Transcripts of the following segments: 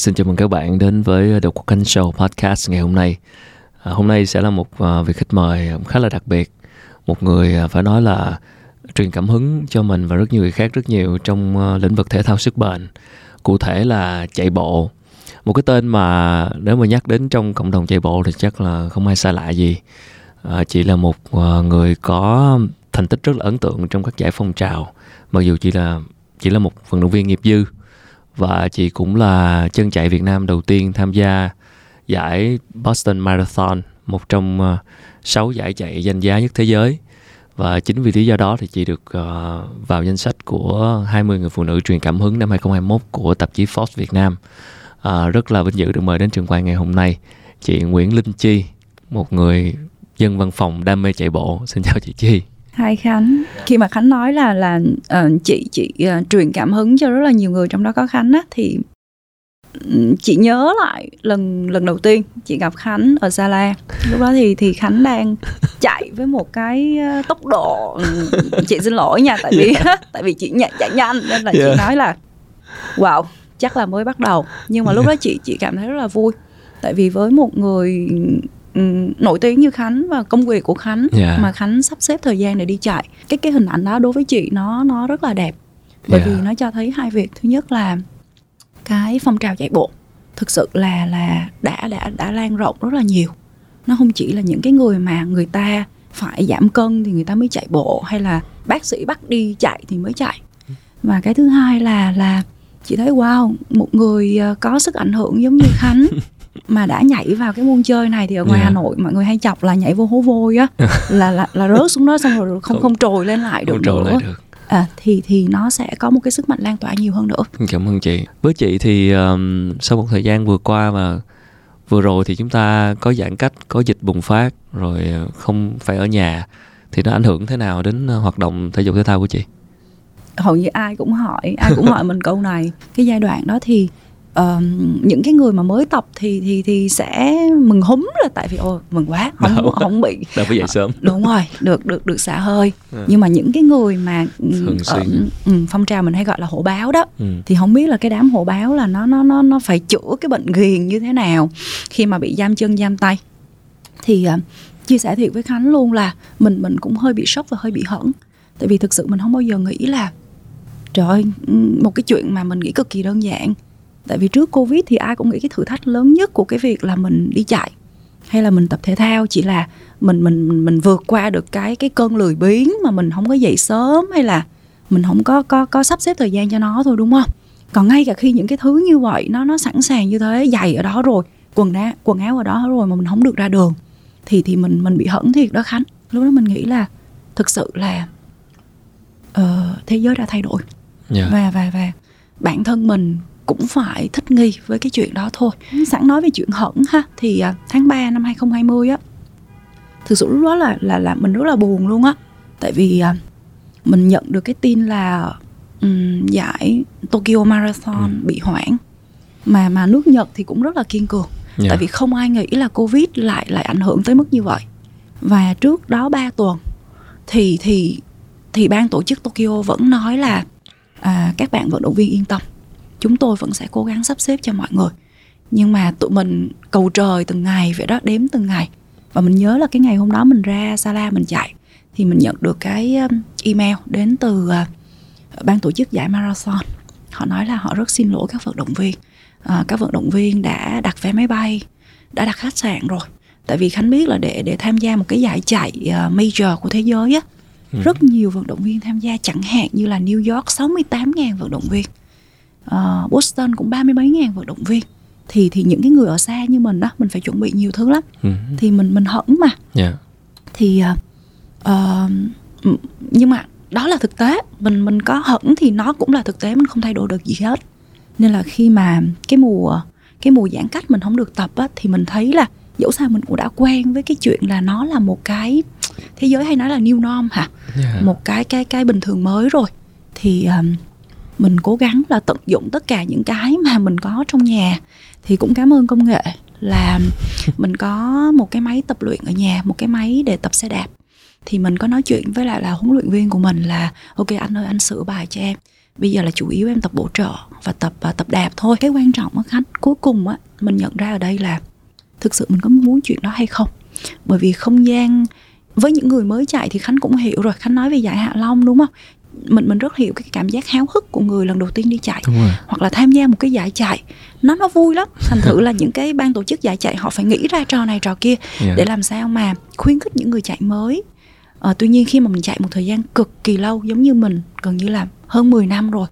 Xin chào mừng các bạn đến với The Quốc Khánh Show podcast ngày hôm nay. À, hôm nay sẽ là một uh, vị khách mời à, khá là đặc biệt, một người uh, phải nói là truyền cảm hứng cho mình và rất nhiều người khác rất nhiều trong uh, lĩnh vực thể thao sức bền. Cụ thể là chạy bộ. Một cái tên mà nếu mà nhắc đến trong cộng đồng chạy bộ thì chắc là không ai xa lạ gì. À, chị là một uh, người có thành tích rất là ấn tượng trong các giải phong trào. Mặc dù chị là chỉ là một vận động viên nghiệp dư và chị cũng là chân chạy Việt Nam đầu tiên tham gia giải Boston Marathon, một trong ờ, sáu 6 giải chạy danh giá nhất thế giới. Và chính vì lý do đó thì chị được ờ, vào danh sách của 20 người phụ nữ truyền cảm hứng năm 2021 của tạp chí Forbes Việt Nam. À, rất là vinh dự được mời đến trường quay ngày hôm nay chị Nguyễn Linh Chi, một người dân văn phòng đam mê chạy bộ. Xin chào chị Chi. Hai Khánh khi mà Khánh nói là là uh, chị chị uh, truyền cảm hứng cho rất là nhiều người trong đó có Khánh á thì chị nhớ lại lần lần đầu tiên chị gặp Khánh ở Sa La lúc đó thì thì Khánh đang chạy với một cái tốc độ chị xin lỗi nha tại vì yeah. tại vì chị chạy, chạy nhanh nên là yeah. chị nói là wow chắc là mới bắt đầu nhưng mà lúc đó chị chị cảm thấy rất là vui tại vì với một người nổi tiếng như Khánh và công việc của Khánh yeah. mà Khánh sắp xếp thời gian để đi chạy. Cái cái hình ảnh đó đối với chị nó nó rất là đẹp. Bởi yeah. vì nó cho thấy hai việc. Thứ nhất là cái phong trào chạy bộ thực sự là là đã đã đã lan rộng rất là nhiều. Nó không chỉ là những cái người mà người ta phải giảm cân thì người ta mới chạy bộ hay là bác sĩ bắt đi chạy thì mới chạy. Và cái thứ hai là là chị thấy wow một người ờ, có sức ảnh hưởng giống như khánh mà đã nhảy vào cái môn chơi này thì ở ngoài yeah. Hà Nội mọi người hay chọc là nhảy vô hố vôi á là, là là rớt xuống đó xong rồi không không trồi lên lại được không nữa. Lại được. À, thì thì nó sẽ có một cái sức mạnh lan tỏa nhiều hơn nữa. Cảm ơn chị. Với chị thì um, sau một thời gian vừa qua và vừa rồi thì chúng ta có giãn cách, có dịch bùng phát rồi ờ, không phải ở nhà thì nó ảnh hưởng thế nào đến ờ, hoạt động thể dục thể thao của chị? Hầu như ai cũng hỏi, ai cũng hỏi mình câu này. Cái giai đoạn đó thì uh, những cái người mà mới tập thì thì thì sẽ mừng húm là tại vì ôi mừng quá không đâu, không bị. Đâu phải dậy sớm. đúng rồi được được được xả hơi. À. nhưng mà những cái người mà ở um, phong trào mình hay gọi là hộ báo đó ừ. thì không biết là cái đám hộ báo là nó nó nó nó phải chữa cái bệnh ghiền như thế nào khi mà bị giam chân giam tay. Thì uh, chia sẻ thiệt với khánh luôn là mình mình cũng hơi bị sốc và hơi bị hẫng. Tại vì thực sự mình không bao giờ nghĩ là trời ơi một cái chuyện mà mình nghĩ cực kỳ đơn giản tại vì trước covid thì ai cũng nghĩ cái thử thách lớn nhất của cái việc là mình đi chạy hay là mình tập thể thao chỉ là mình mình mình vượt qua được cái cái cơn lười biếng mà mình không có dậy sớm hay là mình không có có có sắp xếp thời gian cho nó thôi đúng không? Còn ngay cả khi những cái thứ như vậy nó nó sẵn sàng như thế giày ở đó rồi quần áo quần áo ở đó rồi mà mình không được ra đường thì thì mình mình bị hẫng thiệt đó khánh. Lúc đó mình nghĩ là thực sự là uh, thế giới đã thay đổi. Yeah. và và và bản thân mình cũng phải thích nghi với cái chuyện đó thôi. Sẵn nói về chuyện hận ha thì à, tháng 3 năm 2020 á thực sự lúc đó là là là mình rất là buồn luôn á. Tại vì à, mình nhận được cái tin là um, giải Tokyo Marathon ừ. bị hoãn. Mà mà nước Nhật thì cũng rất là kiên cường. Yeah. tại vì không ai nghĩ là Covid lại lại ảnh hưởng tới mức như vậy. Và trước đó 3 tuần thì thì thì ban tổ chức Tokyo vẫn nói là à, các bạn vận động viên yên tâm chúng tôi vẫn sẽ cố gắng sắp xếp cho mọi người. Nhưng mà tụi mình cầu trời từng ngày vậy đó đếm từng ngày. Và mình nhớ là cái ngày hôm đó mình ra sala mình chạy thì mình nhận được cái um, email đến từ uh, ban tổ chức giải marathon. Họ nói là họ rất xin lỗi các vận động viên. À, các vận động viên đã đặt vé máy bay đã đặt khách sạn rồi. Tại vì khánh biết là để để tham gia một cái giải chạy uh, major của thế giới á ừ. rất nhiều vận động viên tham gia chẳng hạn như là New York 68.000 vận động viên uh, Boston cũng ba mươi mấy ngàn vận động viên. Thì thì những cái người ở xa như mình đó mình phải chuẩn bị nhiều thứ lắm. Ừ. thì mình mình hận mà. Yeah. thì uh, uh, nhưng mà đó là thực tế. Mình mình có hận thì nó cũng là thực tế mình không thay đổi được gì hết. Nên là khi mà cái mùa cái mùa giãn cách mình không được tập á, thì mình thấy là dẫu sao mình cũng đã quen với cái chuyện là nó là một cái thế giới hay nói là new norm hả? Yeah. một cái cái cái bình thường mới rồi. Thì um, mình cố gắng là tận dụng tất cả những cái mà mình có trong nhà. Thì cũng cảm ơn công nghệ là mình có một cái máy tập luyện ở nhà, một cái máy để tập xe đạp. Thì mình có nói chuyện với lại là huấn luyện viên của mình là, ok, anh ơi, anh sửa bài cho em. Bây giờ là chủ yếu em tập bổ trợ và tập à, tập đạp thôi. Cái quan trọng á khánh cuối cùng á, mình nhận ra ở đây là thực sự mình có muốn chuyện đó hay không? Bởi vì không gian, với những người mới chạy thì khánh cũng hiểu rồi. Khánh nói về giải hạ long, đúng không? Mình mình rất hiểu cái cảm giác háo hức của người lần đầu tiên đi chạy. Hoặc là tham gia một cái giải chạy. Nó nó vui lắm. Thành thử là những cái ban tổ chức giải chạy họ phải nghĩ ra trò này trò kia yeah. để làm sao mà khuyến khích những người chạy mới. À, tuy nhiên khi mà mình chạy một thời gian cực kỳ lâu giống như mình gần như là hơn 10 năm rồi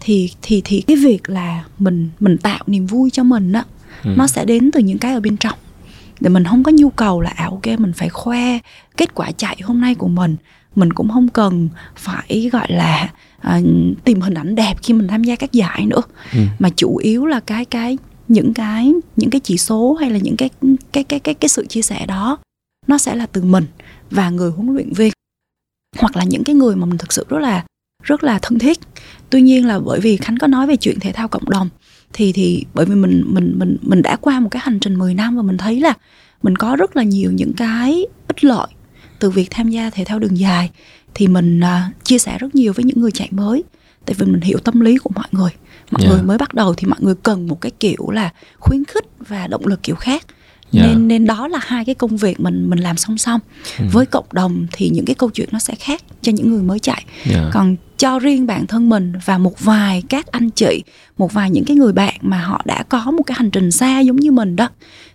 thì thì thì cái việc là mình mình tạo niềm vui cho mình á ừ. nó sẽ đến từ những cái ở bên trong. Để mình không có nhu cầu là à ok mình phải khoe kết quả chạy hôm nay của mình mình cũng không cần phải gọi là à, tìm hình ảnh đẹp khi mình tham gia các giải nữa. Ừ. mà chủ yếu là cái cái những cái những cái chỉ số hay là những cái cái cái cái cái sự chia sẻ đó nó sẽ là từ mình và người huấn luyện viên. Hoặc là những cái người mà mình thực sự rất là rất là thân thiết. Tuy nhiên là bởi vì khánh có nói về chuyện thể thao cộng đồng thì thì bởi vì mình mình mình mình đã qua một cái hành trình 10 năm và mình thấy là mình có rất là nhiều những cái ích lợi từ việc tham gia thể thao đường dài thì mình uh, chia sẻ rất nhiều với những người chạy mới tại vì mình hiểu tâm lý của mọi người mọi yeah. người mới bắt đầu thì mọi người cần một cái kiểu là khuyến khích và động lực kiểu khác yeah. nên nên đó là hai cái công việc mình mình làm song song ừ. với cộng đồng thì những cái câu chuyện nó sẽ khác cho những người mới chạy yeah. còn cho riêng bản thân mình và một vài các anh chị một vài những cái người bạn mà họ đã có một cái hành trình xa giống như mình đó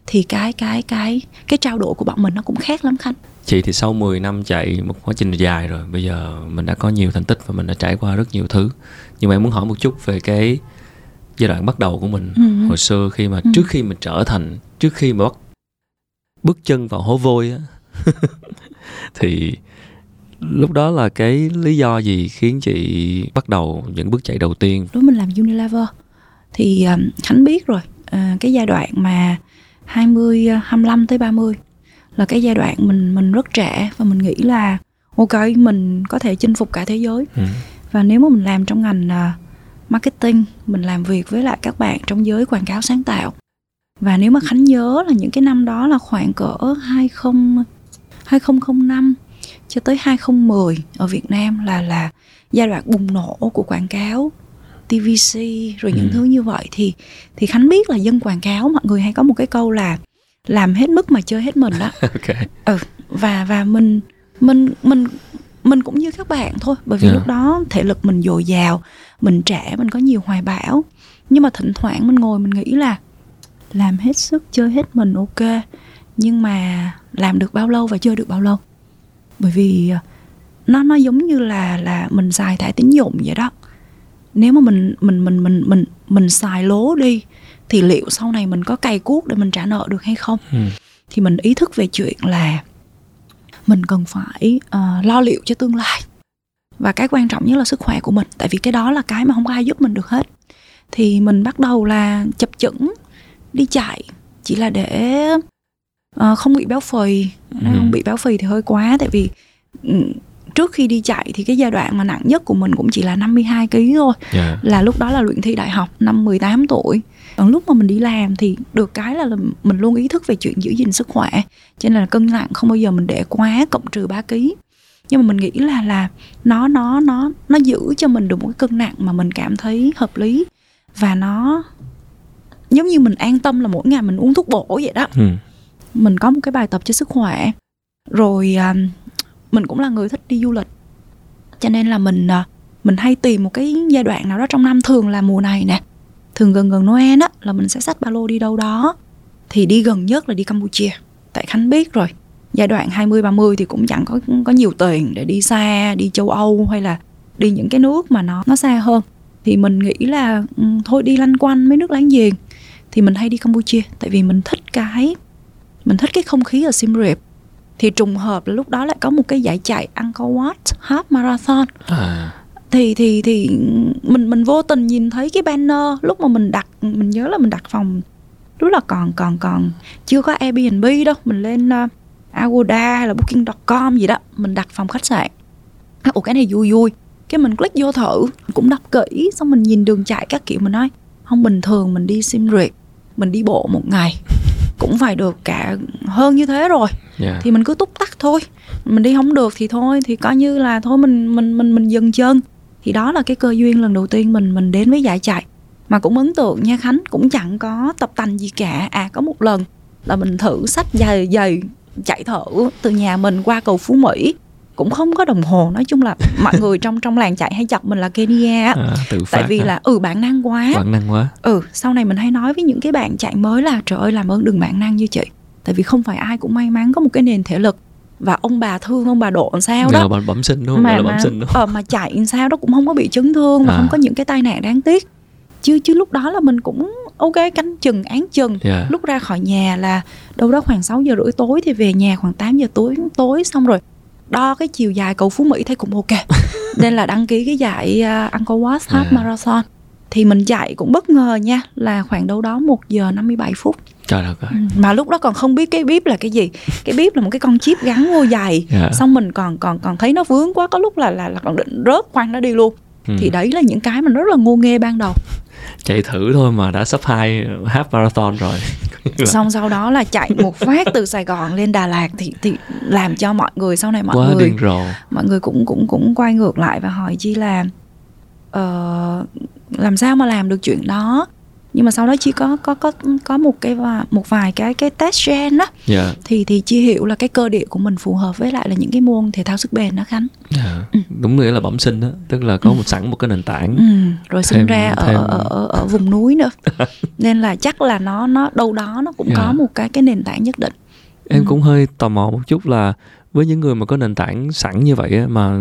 thì cái cái cái cái trao đổi của bọn mình nó cũng khác lắm khanh chị thì sau 10 năm chạy một quá trình dài rồi bây giờ mình đã có nhiều thành tích và mình đã trải qua rất nhiều thứ nhưng mà em muốn hỏi một chút về cái giai đoạn bắt đầu của mình ừ. hồi xưa khi mà ừ. trước khi mình trở thành trước khi mà bắt bước chân vào hố vôi á thì lúc đó là cái lý do gì khiến chị bắt đầu những bước chạy đầu tiên? Lúc mình làm Unilever thì um, Khánh biết rồi. Uh, cái giai đoạn mà 20 25 tới 30 là cái giai đoạn mình mình rất trẻ và mình nghĩ là ok mình có thể chinh phục cả thế giới. Ừ. và nếu mà mình làm trong ngành marketing mình làm việc với lại các bạn trong giới quảng cáo sáng tạo. Và nếu mà khánh nhớ là những cái năm đó là khoảng cỡ 20 2005 cho tới 2010 ở Việt Nam là là giai đoạn bùng nổ của quảng cáo TVC rồi những ừ. thứ như vậy thì thì Khánh biết là dân quảng cáo mọi người hay có một cái câu là làm hết mức mà chơi hết mình đó. okay. Ừ và và mình mình mình mình cũng như các bạn thôi bởi vì yeah. lúc đó thể lực mình dồi dào mình trẻ mình có nhiều hoài bão nhưng mà thỉnh thoảng mình ngồi mình nghĩ là làm hết sức chơi hết mình ok nhưng mà làm được bao lâu và chơi được bao lâu bởi vì ờ, nó nó giống như là là mình xài thẻ tín dụng vậy đó. Nếu mà mình mình mình mình mình mình xài lố đi thì liệu sau này mình có cày cuốc để mình trả nợ được hay không? Ừ. thì mình ý thức về chuyện là mình cần phải uh, lo liệu cho tương lai. Và cái quan trọng nhất là sức khỏe của mình tại vì cái đó là cái mà không có ai giúp mình được hết. Thì mình bắt đầu là chập chững đi chạy chỉ là để uh, không bị béo phì. Ừ. không bị béo phì thì hơi quá tại vì um, trước khi đi chạy thì cái giai đoạn mà nặng nhất của mình cũng chỉ là 52 kg thôi. Yeah. là lúc đó là luyện thi đại học năm 18 tuổi. Còn lúc mà mình đi làm thì được cái là, là mình luôn ý thức về chuyện giữ gìn sức khỏe. Cho nên là cân nặng không bao giờ mình để quá cộng trừ 3 kg nhưng mà mình nghĩ là là nó nó nó nó giữ cho mình được một cái cân nặng mà mình cảm thấy hợp lý. Và nó giống như mình an tâm là mỗi ngày mình uống thuốc bổ vậy đó. Ừ mình có một cái bài tập cho sức khỏe. Rồi à, mình cũng là người thích đi du lịch. Cho nên là mình à, mình hay tìm một cái giai đoạn nào đó trong năm thường là mùa này nè. Thường gần gần Noel á, là mình sẽ xách ba lô đi đâu đó. Thì đi gần nhất là đi Campuchia. Tại Khánh biết rồi, giai đoạn 20 30 thì cũng chẳng có có nhiều tiền để đi xa, đi châu Âu hay là đi những cái nước mà nó nó xa hơn. Thì mình nghĩ là ừ, thôi đi lanh quanh mấy nước láng giềng thì mình hay đi Campuchia, tại vì mình thích cái mình thích cái không khí ở Siem Reap. Thì trùng hợp là lúc đó lại có một cái giải chạy Angkor Wat Half Marathon. À. thì thì thì mình mình vô tình nhìn thấy cái banner lúc mà mình đặt mình nhớ là mình đặt phòng. Lúc là còn còn còn chưa có Airbnb đâu. Mình lên uh, Agoda hay là Booking.com gì đó mình đặt phòng khách sạn. Ủa cái này vui vui. Cái mình click vô thử cũng đọc kỹ xong mình nhìn đường chạy các kiểu mình nói không bình thường mình đi Siem Reap mình đi bộ một ngày cũng phải được cả hơn như thế rồi. Yeah. thì mình cứ túc tắc thôi. Mình đi không được thì thôi thì coi như là thôi mình mình mình mình dừng chân. Thì đó là cái cơ duyên lần đầu tiên mình mình đến với giải chạy. Mà cũng ấn tượng nha khánh cũng chẳng có tập tành gì cả. À có một lần là mình thử sách giày giày chạy thử từ nhà mình qua cầu phú mỹ cũng không có đồng hồ. Nói chung là mọi người trong trong làng chạy hay chọc mình là Kenya à, tại vì là ừ bản năng quá. Bản năng quá. Ừ sau này mình hay nói với những cái bạn chạy mới là trời ơi làm ơn đừng bản năng như chị. Tại vì không phải ai cũng may mắn có một cái nền thể lực và ông bà thương ông bà độ làm sao đó. là bẩm sinh đúng không? Mà, là bẩm sinh đúng không? Ờ, mà chạy sao đó cũng không có bị chấn thương và à. không có những cái tai nạn đáng tiếc. Chứ chứ lúc đó là mình cũng ok canh chừng án chừng. Yeah. lúc ra khỏi nhà là đâu đó khoảng 6 giờ rưỡi tối thì về nhà khoảng 8 giờ tối tối xong rồi đo cái chiều dài cầu Phú Mỹ thấy cũng ok nên là đăng ký cái giải uh, Angkor Wat Half yeah. Marathon thì mình chạy cũng bất ngờ nha là khoảng đâu đó 1 giờ 57 phút Trời đất ơi. Ừ, mà lúc đó còn không biết cái bếp là cái gì cái bếp là một cái con chip gắn vô giày yeah. xong mình còn còn còn thấy nó vướng quá có lúc là là, là còn định rớt khoan nó đi luôn ừ. thì đấy là những cái mà rất là ngô nghê ban đầu chạy thử thôi mà đã sắp hai half marathon rồi xong sau đó là chạy một phát từ Sài Gòn lên Đà Lạt thì thì làm cho mọi người sau này mọi Quá người điên rồ. mọi người cũng cũng cũng quay ngược lại và hỏi chi là uh, làm sao mà làm được chuyện đó nhưng mà sau đó chỉ có có có có một cái và một vài cái cái test gen đó yeah. Dạ. thì thì chi hiểu là cái cơ địa của mình phù hợp với lại là những cái môn thể thao sức bền đó khánh yeah. Dạ. ừ. đúng nghĩa là bẩm sinh đó tức là có ừ. một sẵn một cái nền tảng ừ. rồi sinh thêm, ra thêm... ở, ở ở vùng núi nữa nên là chắc là nó nó đâu đó nó cũng yeah. có dạ. một cái cái nền tảng nhất định em ừ. cũng hơi tò mò một chút là với những người mà có nền tảng sẵn như vậy á, mà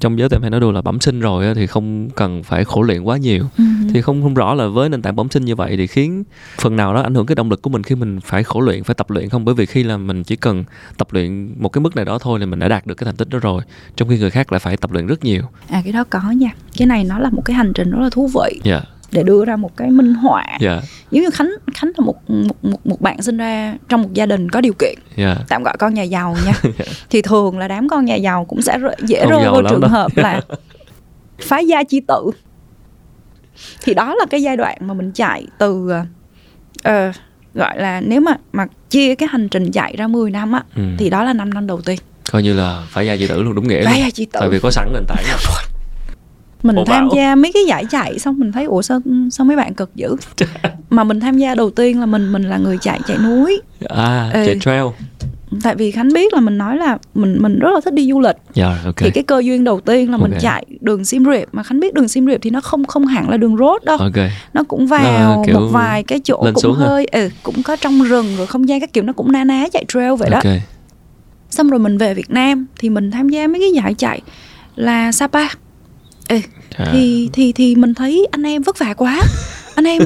trong giới tụi em hay nói đùa là bẩm sinh rồi á, thì không cần phải khổ luyện quá nhiều. Ừ. thì không không rõ là với nền tảng bẩm sinh như vậy thì khiến phần nào đó ảnh hưởng cái động lực của mình khi mình phải khổ luyện phải tập luyện không? Bởi vì khi là mình chỉ cần tập luyện một cái mức này đó thôi là mình đã đạt được cái thành tích đó rồi trong khi người khác lại phải tập luyện rất nhiều. À cái đó có nha. Cái này nó là một cái hành trình rất là thú vị. Yeah dạ để đưa ra một cái minh họa yeah. Dạ. giống như khánh khánh là một một một, một bạn sinh ra trong một gia đình có điều kiện yeah. Dạ. tạm gọi con nhà giàu nha yeah. Dạ. thì thường là đám con nhà giàu cũng sẽ dễ rơi vào trường đó. hợp là phá gia chi tự thì đó là cái giai đoạn mà mình chạy từ uh, gọi là nếu mà mà chia cái hành trình chạy ra 10 năm á ừ. thì đó là 5 năm đầu tiên coi như là phải gia chi tử luôn đúng nghĩa phải gia chi tử tại vì có sẵn nền tảng mình Ủa tham bảo. gia mấy cái giải chạy xong mình thấy ủa sao sao mấy bạn cực dữ mà mình tham gia đầu tiên là mình mình là người chạy chạy núi à ừ. chạy trail tại vì khánh biết là mình nói là mình mình rất là thích đi du lịch yeah, dạ, okay. thì cái cơ duyên đầu tiên là okay. mình chạy đường Siem Reap mà khánh biết đường Siem Reap thì nó không không hẳn là đường road đâu okay. nó cũng vào nó một vài cái chỗ cũng hơi ừ, cũng có trong rừng rồi không gian các kiểu nó cũng na ná chạy trail vậy okay. đó xong rồi mình về Việt Nam thì mình tham gia mấy cái giải chạy là Sapa Ê, à. thì thì thì mình thấy anh em vất vả quá anh em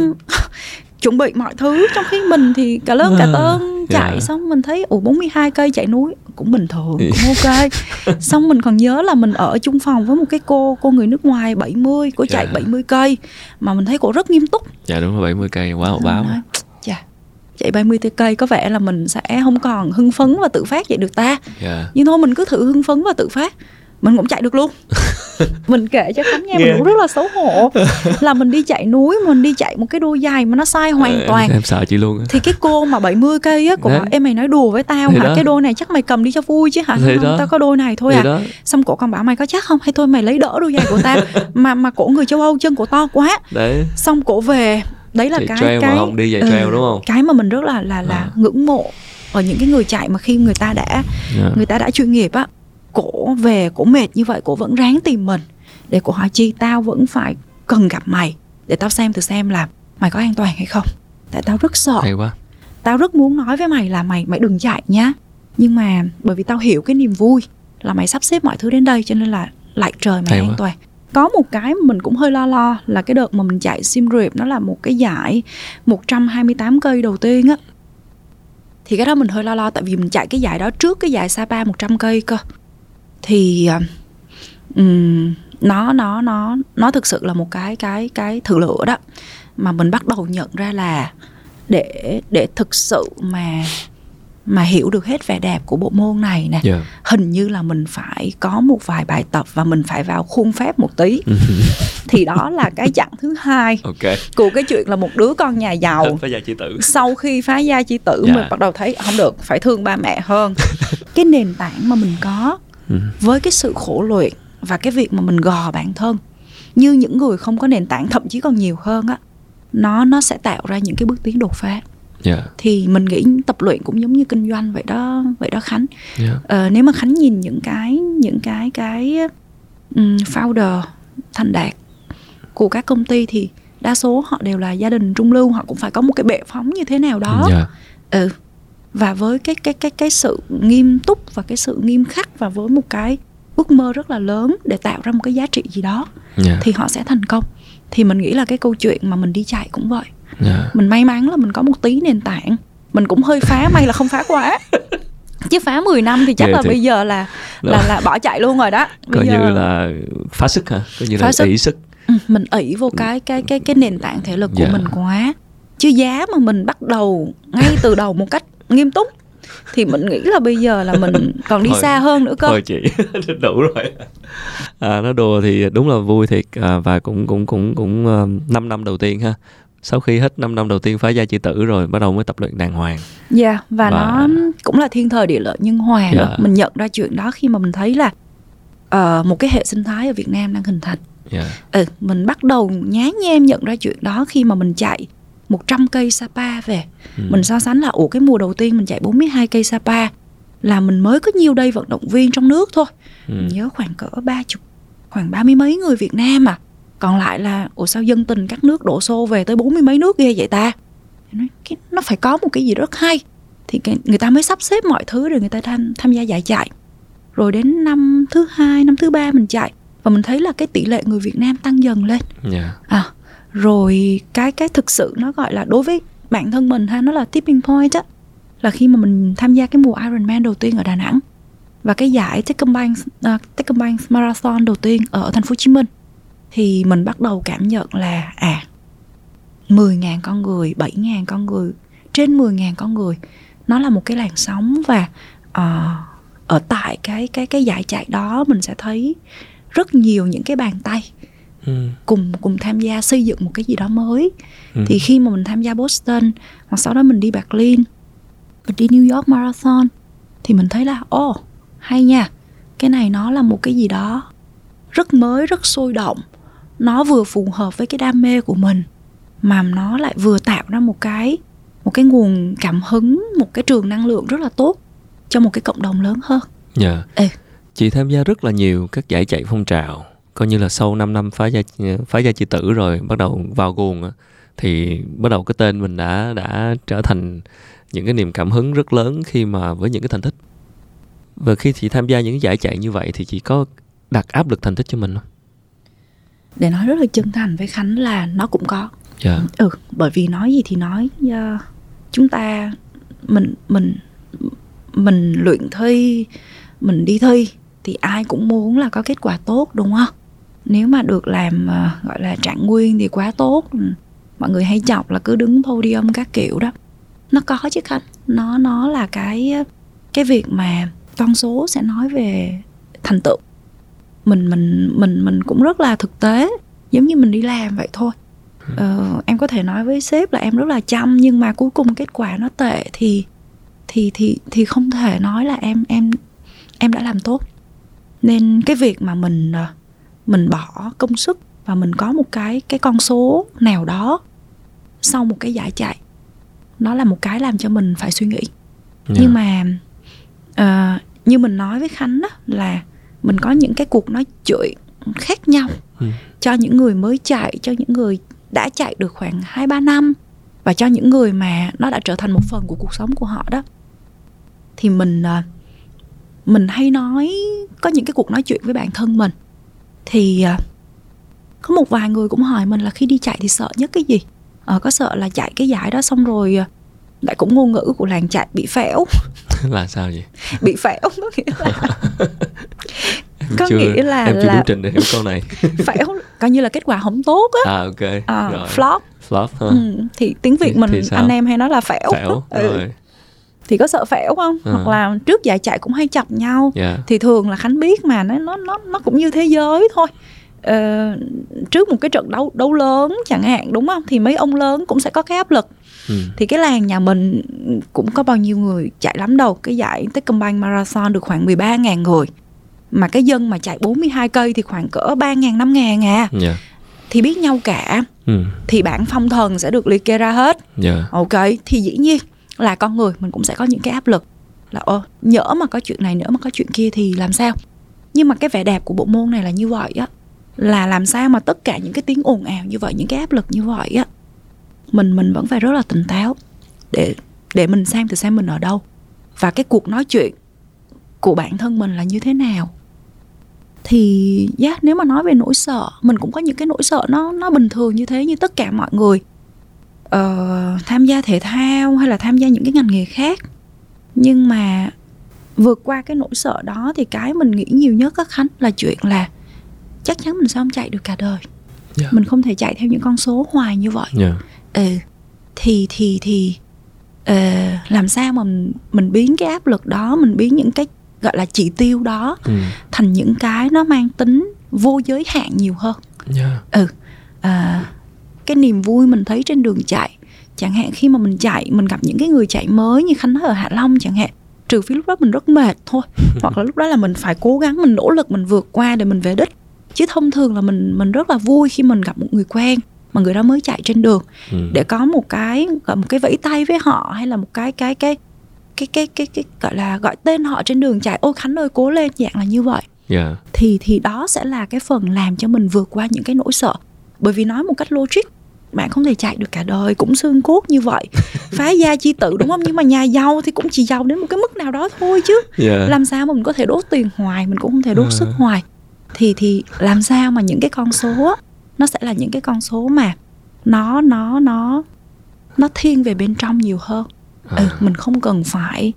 chuẩn bị mọi thứ trong khi mình thì cả lớn cả tơn chạy yeah. xong mình thấy ủa 42 cây chạy núi cũng bình thường cũng ok xong mình còn nhớ là mình ở chung phòng với một cái cô cô người nước ngoài 70 cô chạy yeah. 70 cây mà mình thấy cô rất nghiêm túc dạ đúng rồi 70 cây quá một báo dạ chạy 70 cây có vẻ là mình sẽ không còn hưng phấn và tự phát vậy được ta yeah. nhưng thôi mình cứ thử hưng phấn và tự phát mình cũng chạy được luôn. Mình kể cho khánh nghe mình cũng rất là xấu hổ. Là mình đi chạy núi mình đi chạy một cái đôi giày mà nó sai hoàn toàn. em sợ chị luôn thì cái cô mà 70 cây á của em mày nói đùa với tao hả? cái đôi này chắc mày cầm đi cho vui chứ hả? Không, không tao có đôi này thôi à. đó. xong cổ còn bảo mày có chắc không? Hay thôi mày lấy đỡ đôi giày của tao. Mà mà cổ người châu âu chân cổ to quá. Đấy. Xong cổ về đấy là chạy cái trail cái mà không đi giày trail ừ, đúng không? cái mà mình rất là là là à. ngưỡng mộ ở những cái người chạy mà khi người ta đã yeah. người ta đã chuyên nghiệp á cổ về cổ mệt như vậy cổ vẫn ráng tìm mình. Để cổ hỏi chi tao vẫn phải cần gặp mày. Để tao xem từ xem là mày có an toàn hay không. Tại tao rất sợ. Hay quá. Tao rất muốn nói với mày là mày mày đừng chạy nhá. Nhưng mà bởi vì tao hiểu cái niềm vui là mày sắp xếp mọi thứ đến đây cho nên là lại trời mày hay an quá. toàn. Có một cái mình cũng hơi lo lo là cái đợt mà mình chạy Sim Reap nó là một cái giải 128 cây đầu tiên á. Thì cái đó mình hơi lo lo tại vì mình chạy cái giải đó trước cái giải Sapa 100 cây cơ thì um, nó nó nó nó thực sự là một cái cái cái thử lửa đó mà mình bắt đầu nhận ra là để để thực sự mà mà hiểu được hết vẻ đẹp của bộ môn này nè yeah. Dạ. hình như là mình phải có một vài bài tập và mình phải vào khuôn phép một tí thì đó là cái chặng thứ hai okay. của cái chuyện là một đứa con nhà giàu phá gia chi tử sau khi phá gia chi tử yeah. mình bắt đầu thấy không được phải thương ba mẹ hơn cái nền tảng mà mình có Ừ. với cái sự khổ luyện và cái việc mà mình gò bản thân như những người không có nền tảng thậm chí còn nhiều hơn á nó nó sẽ tạo ra những cái bước tiến đột phá yeah. Dạ. thì mình nghĩ tập luyện cũng giống như kinh doanh vậy đó vậy đó khánh yeah. Dạ. ờ, nếu mà khánh nhìn những cái những cái cái um, founder thành đạt của các công ty thì đa số họ đều là gia đình trung lưu họ cũng phải có một cái bệ phóng như thế nào đó yeah. ừ và với cái cái cái cái sự nghiêm túc và cái sự nghiêm khắc và với một cái ước mơ rất là lớn để tạo ra một cái giá trị gì đó yeah. thì họ sẽ thành công. Thì mình nghĩ là cái câu chuyện mà mình đi chạy cũng vậy. Yeah. mình may mắn là mình có một tí nền tảng. Mình cũng hơi phá may là không phá quá. Chứ phá 10 năm thì chắc yeah, là thì... bây giờ là là là bỏ chạy luôn rồi đó. Bây coi giờ... như là phá sức hả? Coi như phá là sức. ỷ sức. Ừ, mình ỷ vô cái cái cái cái nền tảng thể lực của yeah. mình quá. Chứ giá mà mình bắt đầu ngay từ đầu một cách nghiêm túc thì mình nghĩ là bây giờ là mình còn đi thôi, xa hơn nữa cơ thôi chị đủ rồi à, nói đùa thì đúng là vui thiệt à, và cũng cũng cũng cũng uh, 5 năm đầu tiên ha sau khi hết 5 năm đầu tiên phá gia chi tử rồi bắt đầu mới tập luyện đàng hoàng dạ yeah, và, và nó cũng là thiên thời địa lợi nhân hòa yeah. Dạ. mình nhận ra chuyện đó khi mà mình thấy là uh, một cái hệ sinh thái ở Việt Nam đang hình thành yeah. Dạ. ừ, mình bắt đầu nhá nhem nhận ra chuyện đó khi mà mình chạy 100 cây Sapa về ừ. Mình so sánh là Ủa cái mùa đầu tiên mình chạy 42 cây Sapa Là mình mới có nhiêu đây vận động viên trong nước thôi ừ. Mình nhớ khoảng cỡ ba chục Khoảng ba mươi mấy người Việt Nam à Còn lại là Ủa sao dân tình các nước đổ xô về tới bốn mươi mấy nước ghê vậy ta nói, cái, Nó phải có một cái gì rất hay Thì cái, người ta mới sắp xếp mọi thứ rồi người ta tham, tham gia giải chạy Rồi đến năm thứ hai, năm thứ ba mình chạy Và mình thấy là cái tỷ lệ người Việt Nam tăng dần lên yeah. Dạ. À rồi cái cái thực sự nó gọi là đối với bản thân mình ha nó là tipping point á là khi mà mình tham gia cái mùa Ironman đầu tiên ở Đà Nẵng và cái giải Techcombank uh, Techcombank Marathon đầu tiên ở thành phố Hồ Chí Minh thì mình bắt đầu cảm nhận là à 10.000 con người, 7.000 con người, trên 10.000 con người nó là một cái làn sóng và uh, ở tại cái cái cái giải chạy đó mình sẽ thấy rất nhiều những cái bàn tay ừ. cùng cùng tham gia xây dựng một cái gì đó mới ừ. thì khi mà mình tham gia Boston hoặc sau đó mình đi Berlin mình đi New York Marathon thì mình thấy là ô oh, hay nha cái này nó là một cái gì đó rất mới rất sôi động nó vừa phù hợp với cái đam mê của mình mà nó lại vừa tạo ra một cái một cái nguồn cảm hứng một cái trường năng lượng rất là tốt cho một cái cộng đồng lớn hơn dạ yeah. Ê. chị tham gia rất là nhiều các giải chạy phong trào coi như là sau 5 năm phá gia phá gia chi tử rồi bắt đầu vào guồng thì bắt đầu cái tên mình đã đã trở thành những cái niềm cảm hứng rất lớn khi mà với những cái thành tích. Và khi chị tham gia những giải chạy như vậy thì chị có đặt áp lực thành tích cho mình không? Để nói rất là chân thành với khánh là nó cũng có. Yeah. ừ bởi vì nói gì thì nói uh, chúng ta mình mình mình luyện thi mình đi thi thì ai cũng muốn là có kết quả tốt đúng không nếu mà được làm uh, gọi là trạng nguyên thì quá tốt. Ừ, mọi người hay chọc là cứ đứng podium các kiểu đó. Nó có chứ khanh. Nó nó là cái ờ, cái việc mà con số sẽ nói về thành tựu. Mình mình mình mình cũng rất là thực tế giống như mình đi làm vậy thôi. Ờ, em có thể nói với sếp là em rất là chăm nhưng mà cuối cùng kết quả nó tệ thì thì thì thì không thể nói là em em em đã làm tốt. Nên cái việc mà mình uh, mình bỏ công sức và mình có một cái cái con số nào đó sau một cái giải chạy nó là một cái làm cho mình phải suy nghĩ yeah. Dạ. nhưng mà uh, như mình nói với khánh đó là mình có những cái cuộc nói chuyện khác nhau ừ. cho những người mới chạy cho những người đã chạy được khoảng hai ba năm và cho những người mà nó đã trở thành một phần của cuộc sống của họ đó thì mình uh, mình hay nói có những cái cuộc nói chuyện với bản thân mình thì à, có một vài người cũng hỏi mình là khi đi chạy thì sợ nhất cái gì? Ờ, có sợ là chạy cái giải đó xong rồi à, lại cũng ngôn ngữ của làng chạy bị phẽo là sao vậy? Bị phẽo có nghĩa là có chưa, nghĩa là em chưa là trình để hiểu câu này. Phẽo coi như là kết quả không tốt á. À ok. À, rồi. flop. Flop ha. Ừ, thì tiếng việt thì, mình thì anh em hay nói là phẽo phẽo ừ. rồi thì có sợ phẽo không à. hoặc là trước giải chạy cũng hay chọc nhau yeah. thì thường là khánh biết mà nó nó nó nó cũng như thế giới thôi ờ, trước một cái trận đấu đấu lớn chẳng hạn đúng không thì mấy ông lớn cũng sẽ có cái áp lực ừ. thì cái làng nhà mình cũng có bao nhiêu người chạy lắm đâu cái giải Techcombank Marathon được khoảng 13.000 người mà cái dân mà chạy 42 cây thì khoảng cỡ 3 ngàn 5 ngàn à yeah. Dạ. thì biết nhau cả ừ. thì bản phong thần sẽ được liệt kê ra hết yeah. Dạ. ok thì dĩ nhiên là con người mình cũng sẽ có những cái áp lực là ô nhỡ mà có chuyện này nữa mà có chuyện kia thì làm sao? Nhưng mà cái vẻ đẹp của bộ môn này là như vậy á là làm sao mà tất cả những cái tiếng ồn ào như vậy những cái áp lực như vậy á mình mình vẫn phải rất là tỉnh táo để để mình xem từ xem mình ở đâu. Và cái cuộc nói chuyện của bản thân mình là như thế nào. Thì yeah, nếu mà nói về nỗi sợ mình cũng có những cái nỗi sợ nó nó bình thường như thế như tất cả mọi người uh, tham gia thể thao hay là tham gia những cái ngành nghề khác nhưng mà vượt qua cái nỗi sợ đó thì cái mình nghĩ nhiều nhất các khánh là chuyện là chắc chắn mình sẽ không chạy được cả đời yeah. Dạ. mình không thể chạy theo những con số hoài như vậy yeah. Dạ. ừ thì thì thì uh, làm sao mà mình, mình biến cái áp lực đó mình biến những cái gọi là chỉ tiêu đó ừ. thành những cái nó mang tính vô giới hạn nhiều hơn yeah. Dạ. ừ à, cái niềm vui mình thấy trên đường chạy chẳng hạn khi mà mình chạy mình gặp những cái người chạy mới như khánh ở hạ long chẳng hạn trừ phi lúc đó mình rất mệt thôi hoặc là lúc đó là mình phải cố gắng mình nỗ lực mình vượt qua để mình về đích chứ thông thường là mình mình rất là vui khi mình gặp một người quen mà người đó mới chạy trên đường ừ. để có một cái gọi một cái vẫy tay với họ hay là một cái cái cái cái cái cái, cái gọi là gọi tên họ trên đường chạy ô khánh ơi cố lên dạng là như vậy yeah. Dạ. thì thì đó sẽ là cái phần làm cho mình vượt qua những cái nỗi sợ bởi vì nói một cách logic bạn không thể chạy được cả đời cũng xương cốt như vậy. Phá gia chi tự đúng không? Nhưng mà nhà giàu thì cũng chỉ giàu đến một cái mức nào đó thôi chứ. Yeah. Dạ. làm sao mà mình có thể đốt tiền hoài mình cũng không thể đốt uh. sức hoài. Thì thì làm sao mà những cái con số nó sẽ là những cái con số mà nó nó nó nó thiên về bên trong nhiều hơn. Ừ, mình không cần phải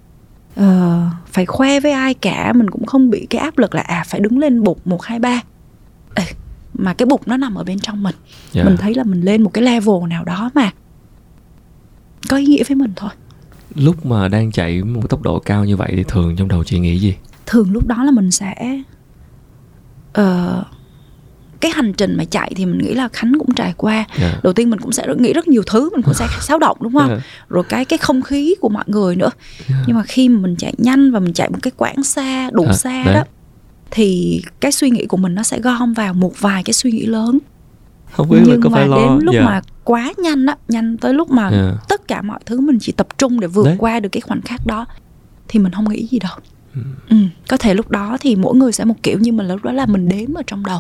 uh, phải khoe với ai cả. Mình cũng không bị cái áp lực là à phải đứng lên bục một hai ba. Ừ, mà cái bục nó nằm ở bên trong mình yeah. Dạ. mình thấy là mình lên một cái level nào đó mà có ý nghĩa với mình thôi lúc mà đang chạy một tốc độ cao như vậy thì thường trong đầu chị nghĩ gì thường lúc đó là mình sẽ uh, cái hành trình mà chạy thì mình nghĩ là khánh cũng trải qua yeah. Dạ. đầu tiên mình cũng sẽ nghĩ rất nhiều thứ mình cũng sẽ xáo động đúng không yeah. Dạ. rồi cái cái không khí của mọi người nữa yeah. Nhưng mà khi mà mình chạy nhanh và mình chạy một cái quãng xa đủ à, xa đấy. đó thì cái suy nghĩ của mình nó sẽ gom vào một vài cái suy nghĩ lớn không biết nhưng có mà phải lo. đến lúc yeah. mà quá nhanh á nhanh tới lúc mà yeah. tất cả mọi thứ mình chỉ tập trung để vượt Đấy. qua được cái khoảnh khắc đó thì mình không nghĩ gì đâu ừ. Ừ, có thể lúc đó thì mỗi người sẽ một kiểu nhưng mà lúc đó là mình đếm ở trong đầu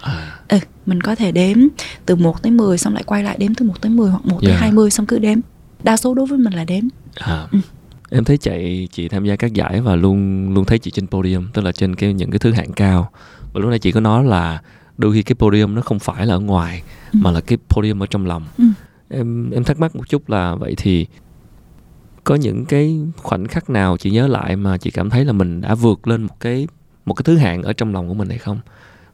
à. ừ, mình có thể đếm từ 1 tới 10 xong lại quay lại đếm từ 1 tới 10 hoặc 1 yeah. tới 20 xong cứ đếm đa số đối với mình là đếm à. ừ. Em thấy chạy chị tham gia các giải và luôn luôn thấy chị trên podium tức là trên cái những cái thứ hạng cao và lúc nãy chị có nói là đôi khi cái podium nó không phải là ở ngoài ừ. mà là cái podium ở trong lòng ừ. em em thắc mắc một chút là vậy thì có những cái khoảnh khắc nào chị nhớ lại mà chị cảm thấy là mình đã vượt lên một cái một cái thứ hạng ở trong lòng của mình hay không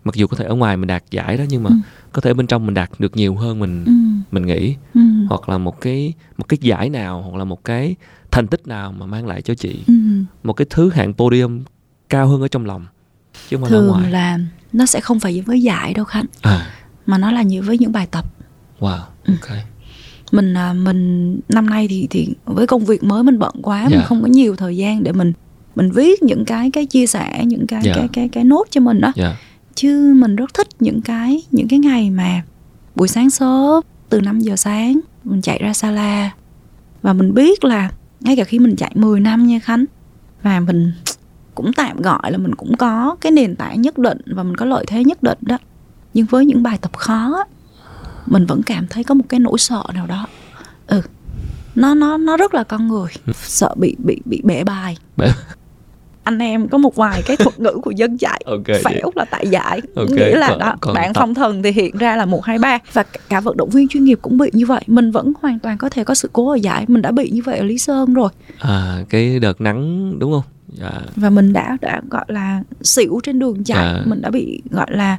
mặc dù có thể ở ngoài mình đạt giải đó nhưng mà ừ. có thể bên trong mình đạt được nhiều hơn mình ừ. mình nghĩ ừ. hoặc là một cái một cái giải nào hoặc là một cái thành tích nào mà mang lại cho chị ừ. một cái thứ hạng podium cao hơn ở trong lòng chứ không thường là, ngoài. là nó sẽ không phải với giải đâu khánh à. mà nó là như với những bài tập wow ừ. ok mình à, mình năm nay thì thì với công việc mới mình bận quá yeah. mình dạ. không có nhiều thời gian để mình mình viết những cái cái chia sẻ những cái yeah. Dạ. cái cái cái nốt cho mình đó yeah. Dạ. chứ mình rất thích những cái những cái ngày mà buổi sáng sớm từ 5 giờ sáng mình chạy ra sala và mình biết là ngay cả khi mình chạy 10 năm nha Khánh và mình cũng tạm gọi là mình cũng có cái nền tảng nhất định và mình có lợi thế nhất định đó. Nhưng với những bài tập khó mình vẫn cảm thấy có một cái nỗi sợ nào đó. Ừ nó nó nó rất là con người. Sợ bị bị bị bể bài anh em có một vài cái thuật ngữ của dân chạy okay, phẻo vậy. là tại giải. Okay, nghĩa là còn, đó còn bạn phong thần thì hiện ra là một hai ba. Và cả vận động viên chuyên nghiệp cũng bị như vậy. Mình vẫn hoàn toàn có thể có sự cố ở giải. Mình đã bị như vậy ở lý sơn rồi. À cái đợt nắng đúng không? Dạ. và mình đã đã gọi là xỉu trên đường chạy. À. mình đã bị gọi là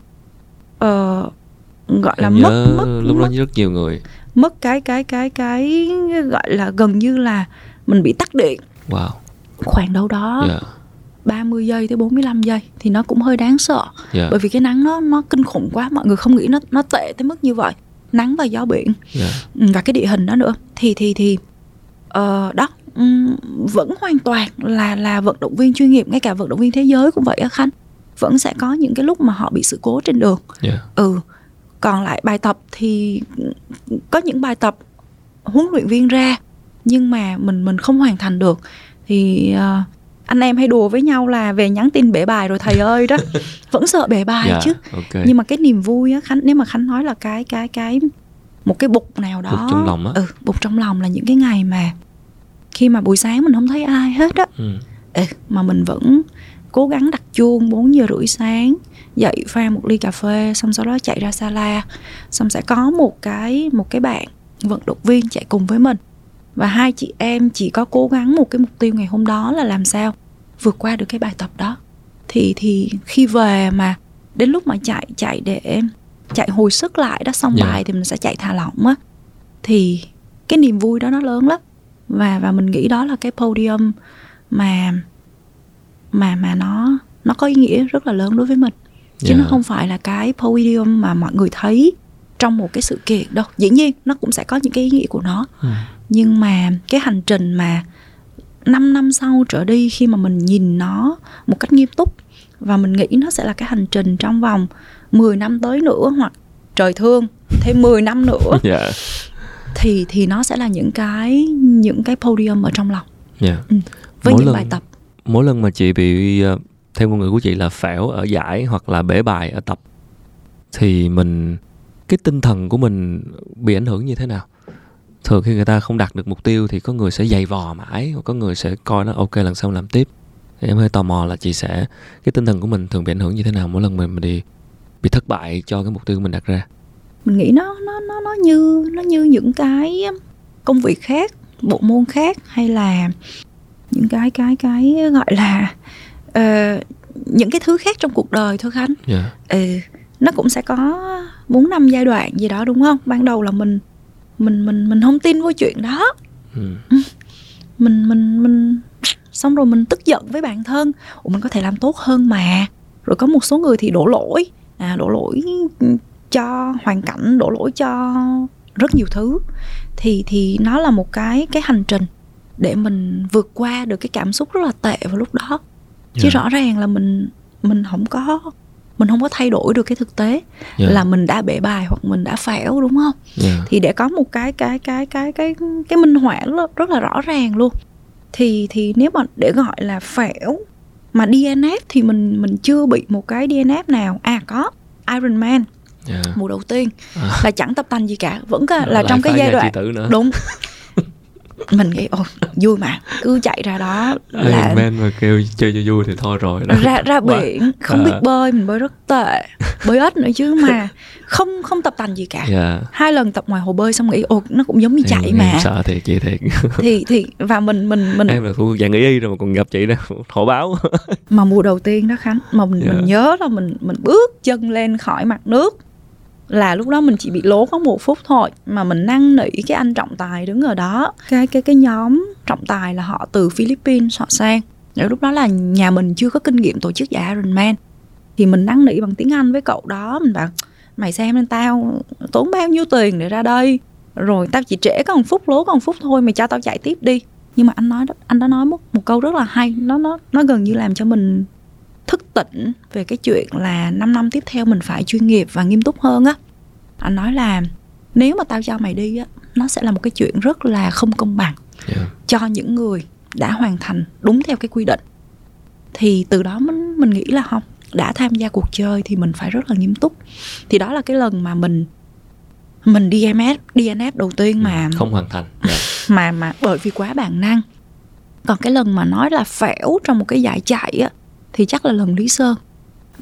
uh, gọi là Em mất mất lúc mất, đó rất nhiều người. mất cái cái cái cái gọi là gần như là mình bị tắt điện. Wow. Khoảng đâu đó yeah. 30 giây tới 45 giây thì nó cũng hơi đáng sợ. Yeah. bởi vì cái nắng nó nó kinh khủng quá mọi người không nghĩ nó nó tệ tới mức như vậy. Nắng và gió biển. Yeah. và cái địa hình đó nữa. Thì thì thì uh, đó um, vẫn hoàn toàn là là vận động viên chuyên nghiệp ngay cả vận động viên thế giới cũng vậy á khanh. Vẫn sẽ có những cái lúc mà họ bị sự cố trên đường. Yeah. ừ còn lại bài tập thì có những bài tập huấn luyện viên ra nhưng mà mình mình không hoàn thành được. Thì uh, anh em hay đùa với nhau là về nhắn tin bể bài rồi thầy ơi đó. Vẫn sợ bể bài yeah, chứ. okay. nhưng mà cái niềm vui á khánh nếu mà khánh nói là cái cái cái một cái bục nào đó. Bục trong lòng á. Ừ bục trong lòng là những cái ngày mà khi mà buổi sáng mình không thấy ai hết á. Ừ. ừ, mà mình vẫn cố gắng đặt chuông 4 giờ rưỡi sáng dậy pha một ly cà phê xong sau đó chạy ra sala. Xong sẽ có một cái một cái bạn vận động viên chạy cùng với mình. Và hai chị em chỉ có cố gắng một cái mục tiêu ngày hôm đó là làm sao vượt qua được cái bài tập đó thì thì khi về mà đến lúc mà chạy chạy để chạy hồi sức lại đó xong yeah. Dạ. bài thì mình sẽ chạy thả lỏng á thì cái niềm vui đó nó lớn lắm và và mình nghĩ đó là cái podium mà mà mà nó nó có ý nghĩa rất là lớn đối với mình chứ yeah. nó dạ. không phải là cái podium mà mọi người thấy trong một cái sự kiện đâu dĩ nhiên nó cũng sẽ có những cái ý nghĩa của nó ừ. nhưng mà cái hành trình mà 5 năm sau trở đi khi mà mình nhìn nó một cách nghiêm túc và mình nghĩ nó sẽ là cái hành trình trong vòng 10 năm tới nữa hoặc trời thương thêm 10 năm nữa yeah. Dạ. thì thì nó sẽ là những cái những cái podium ở trong lòng yeah. Dạ. ừ, với mỗi những lần, bài tập mỗi lần mà chị bị ờ, theo ngôn ngữ của chị là phẻo ở giải hoặc là bể bài ở tập thì mình cái tinh thần của mình bị ảnh hưởng như thế nào thường khi người ta không đạt được mục tiêu thì có người sẽ dày vò mãi có người sẽ coi nó ok lần sau làm tiếp thì em hơi tò mò là chị sẽ cái tinh thần của mình thường bị ảnh hưởng như thế nào mỗi lần mình đi bị thất bại cho cái mục tiêu mình đặt ra mình nghĩ nó nó nó nó như nó như những cái công việc khác bộ môn khác hay là những cái cái cái gọi là uh, những cái thứ khác trong cuộc đời thôi khánh yeah. Dạ. ừ, nó cũng sẽ có bốn năm giai đoạn gì đó đúng không ban đầu là mình mình mình mình không tin vô chuyện đó. Ừ. mình mình mình xong rồi mình tức giận với bản thân. Ủa mình có thể làm tốt hơn mà. Rồi có một số người thì đổ lỗi. À, đổ lỗi cho hoàn cảnh đổ lỗi cho rất nhiều thứ. Thì thì nó là một cái cái hành trình để mình vượt qua được cái cảm xúc rất là tệ vào lúc đó. Chứ yeah. Rõ ràng là mình mình không có mình không có thay đổi được cái thực tế yeah. Dạ. là mình đã bể bài hoặc mình đã phẻo đúng không yeah. Dạ. thì để có một cái cái cái cái cái cái minh họa rất, là rõ ràng luôn thì thì nếu mà để gọi là phẻo mà DNF thì mình mình chưa bị một cái DNF nào à có Iron Man yeah. mùa đầu tiên à. là chẳng tập tành gì cả vẫn là, là trong cái giai đoạn đúng mình nghĩ ồ vui mà cứ chạy ra đó là Man mà kêu chơi cho vui thì thôi rồi đó. ra ra biển không à. biết bơi mình bơi rất tệ bơi ếch nữa chứ mà không không tập tành gì cả yeah. Dạ. hai lần tập ngoài hồ bơi xong nghĩ ồ nó cũng giống như chạy em, mà sợ thiệt chị thiệt thì thì và mình mình mình em là thuộc dạng y rồi mà còn gặp chị đó thổ báo mà mùa đầu tiên đó khánh mà mình yeah. mình dạ. nhớ là mình mình bước chân lên khỏi mặt nước là lúc đó mình chỉ bị lố có một phút thôi, mà mình năn nỉ cái anh trọng tài đứng ở đó. Cái cái cái nhóm trọng tài là họ từ Philippines, họ sang. Nếu lúc đó là nhà mình chưa có kinh nghiệm tổ chức giải Ironman thì mình năn nỉ bằng tiếng Anh với cậu đó, mình bảo, mày xem lên tao, tốn bao nhiêu tiền để ra đây? Rồi tao chỉ trễ có một phút, lố có một phút thôi, mày cho tao chạy tiếp đi. Nhưng mà anh nói đó, anh đã nói một một câu rất là hay, nó nó nó gần như làm cho mình thức tỉnh về cái chuyện là 5 năm tiếp theo mình phải chuyên nghiệp và nghiêm túc hơn á. Anh nói là nếu mà tao cho mày đi á nó sẽ là một cái chuyện rất là không công bằng yeah. cho những người đã hoàn thành đúng theo cái quy định. Thì từ đó mình mình nghĩ là không đã tham gia cuộc chơi thì mình phải rất là nghiêm túc. Thì đó là cái lần mà mình mình DMS DNF đầu tiên ừ, mà không hoàn thành. Yeah. mà mà bởi vì quá bản năng. Còn cái lần mà nói là phẻo trong một cái giải chạy á thì chắc là lần Lý Sơn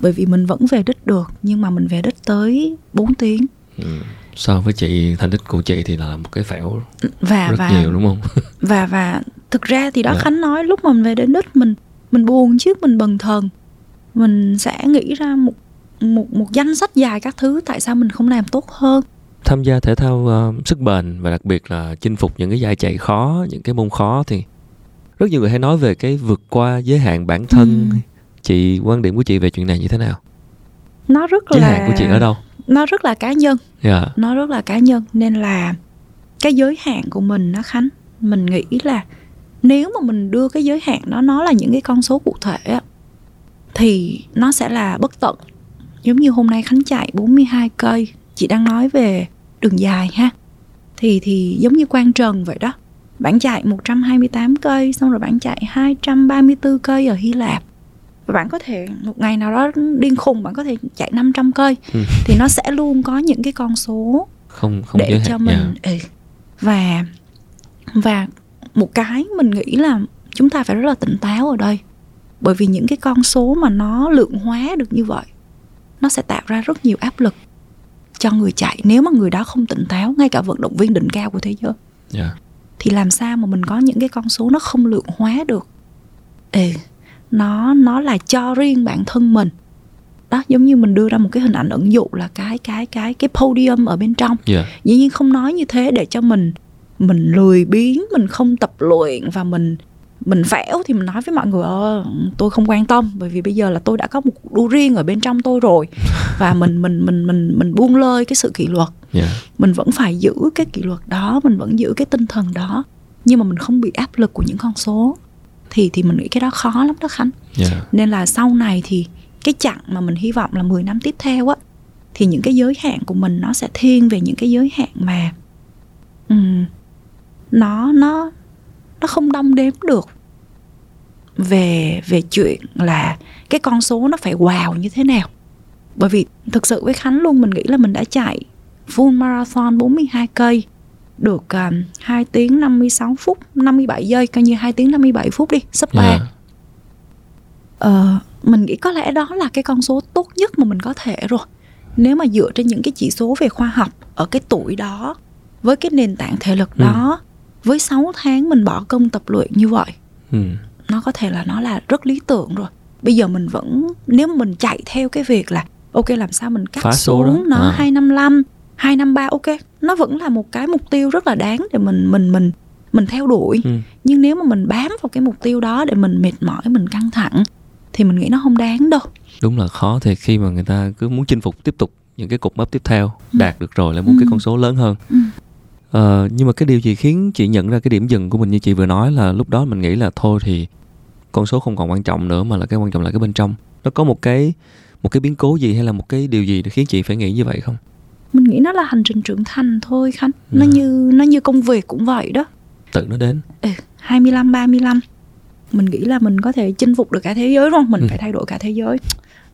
bởi vì mình vẫn về đích được nhưng mà mình về đích tới 4 tiếng ừ. so với chị thành tích của chị thì là một cái phễu và rất và, nhiều đúng không và và thực ra thì đó dạ. khánh nói lúc mà mình về đến đích mình mình buồn chứ mình bần thần mình sẽ nghĩ ra một một một danh sách dài các thứ tại sao mình không làm tốt hơn tham gia thể thao uh, sức bền và đặc biệt là chinh phục những cái giải chạy khó những cái môn khó thì rất nhiều người hay nói về cái vượt qua giới hạn bản thân ừ. Chị quan điểm của chị về chuyện này như thế nào? Nó rất giới là hạn của chị ở đâu? Nó rất là cá nhân. Yeah. Dạ. nó rất là cá nhân nên là cái giới hạn của mình nó khánh mình nghĩ là nếu mà mình đưa cái giới hạn đó nó là những cái con số cụ thể thì nó sẽ là bất tận. Giống như hôm nay Khánh chạy 42 cây chị đang nói về đường dài ha. Thì thì giống như Quang Trần vậy đó. Bạn chạy 128 cây xong rồi bạn chạy 234 cây ở Hy Lạp và bạn có thể một ngày nào đó điên khùng bạn có thể chạy 500 cây ừ. thì nó sẽ luôn có những cái con số không không để cho mình ừ. và và một cái mình nghĩ là chúng ta phải rất là tỉnh táo ở đây bởi vì những cái con số mà nó lượng hóa được như vậy nó sẽ tạo ra rất nhiều áp lực cho người chạy nếu mà người đó không tỉnh táo ngay cả vận động viên đỉnh cao của thế giới yeah. thì làm sao mà mình có những cái con số nó không lượng hóa được ừ nó nó là cho riêng bản thân mình. Đó giống như mình đưa ra một cái hình ảnh ẩn dụ là cái cái cái cái podium ở bên trong. Yeah. dĩ nhiên không nói như thế để cho mình mình lười biếng mình không tập luyện và mình mình phẽo thì mình nói với mọi người ờ, tôi không quan tâm bởi vì bây giờ là tôi đã có một cuộc đua riêng ở bên trong tôi rồi. Và mình mình mình mình mình buông lơi cái sự kỷ luật. Yeah. mình vẫn phải giữ cái kỷ luật đó mình vẫn giữ cái tinh thần đó nhưng mà mình không bị áp lực của những con số thì thì mình nghĩ cái đó khó lắm đó khánh. Yeah. nên là sau này thì cái chặng mà mình hy vọng là 10 năm tiếp theo á thì những cái giới hạn của mình nó sẽ thiên về những cái giới hạn mà um, nó nó nó không đong đếm được về về chuyện là cái con số nó phải wow như thế nào. Bởi vì thực sự với Khánh luôn mình nghĩ là mình đã chạy full marathon 42 cây được um, 2 tiếng 56 phút 57 giây coi như 2 tiếng 57 phút đi sắp 3 yeah. ờ, mình nghĩ có lẽ đó là cái con số tốt nhất mà mình có thể rồi nếu mà dựa trên những cái chỉ số về khoa học ở cái tuổi đó với cái nền tảng thể lực ừ. đó với 6 tháng mình bỏ công tập luyện như vậy ừ. nó có thể là nó là rất lý tưởng rồi bây giờ mình vẫn nếu mình chạy theo cái việc là ok làm sao mình cắt Phá xuống đó. nó à. 255 253 ok nó vẫn là một cái mục tiêu rất là đáng để mình mình mình mình theo đuổi ừ. nhưng nếu mà mình bám vào cái mục tiêu đó để mình mệt mỏi mình căng thẳng thì mình nghĩ nó không đáng đâu đúng là khó thì khi mà người ta cứ muốn chinh phục tiếp tục những cái cục mốc tiếp theo ừ. đạt được rồi lại muốn ừ. cái con số lớn hơn ừ. ờ, nhưng mà cái điều gì khiến chị nhận ra cái điểm dừng của mình như chị vừa nói là lúc đó mình nghĩ là thôi thì con số không còn quan trọng nữa mà là cái quan trọng là cái bên trong nó có một cái một cái biến cố gì hay là một cái điều gì để khiến chị phải nghĩ như vậy không mình nghĩ nó là hành trình trưởng thành thôi khánh. Nó à. như nó như công việc cũng vậy đó. Tự nó đến. Ừ, 25 35 mình nghĩ là mình có thể chinh phục được cả thế giới đúng không? Mình ừ. phải thay đổi cả thế giới.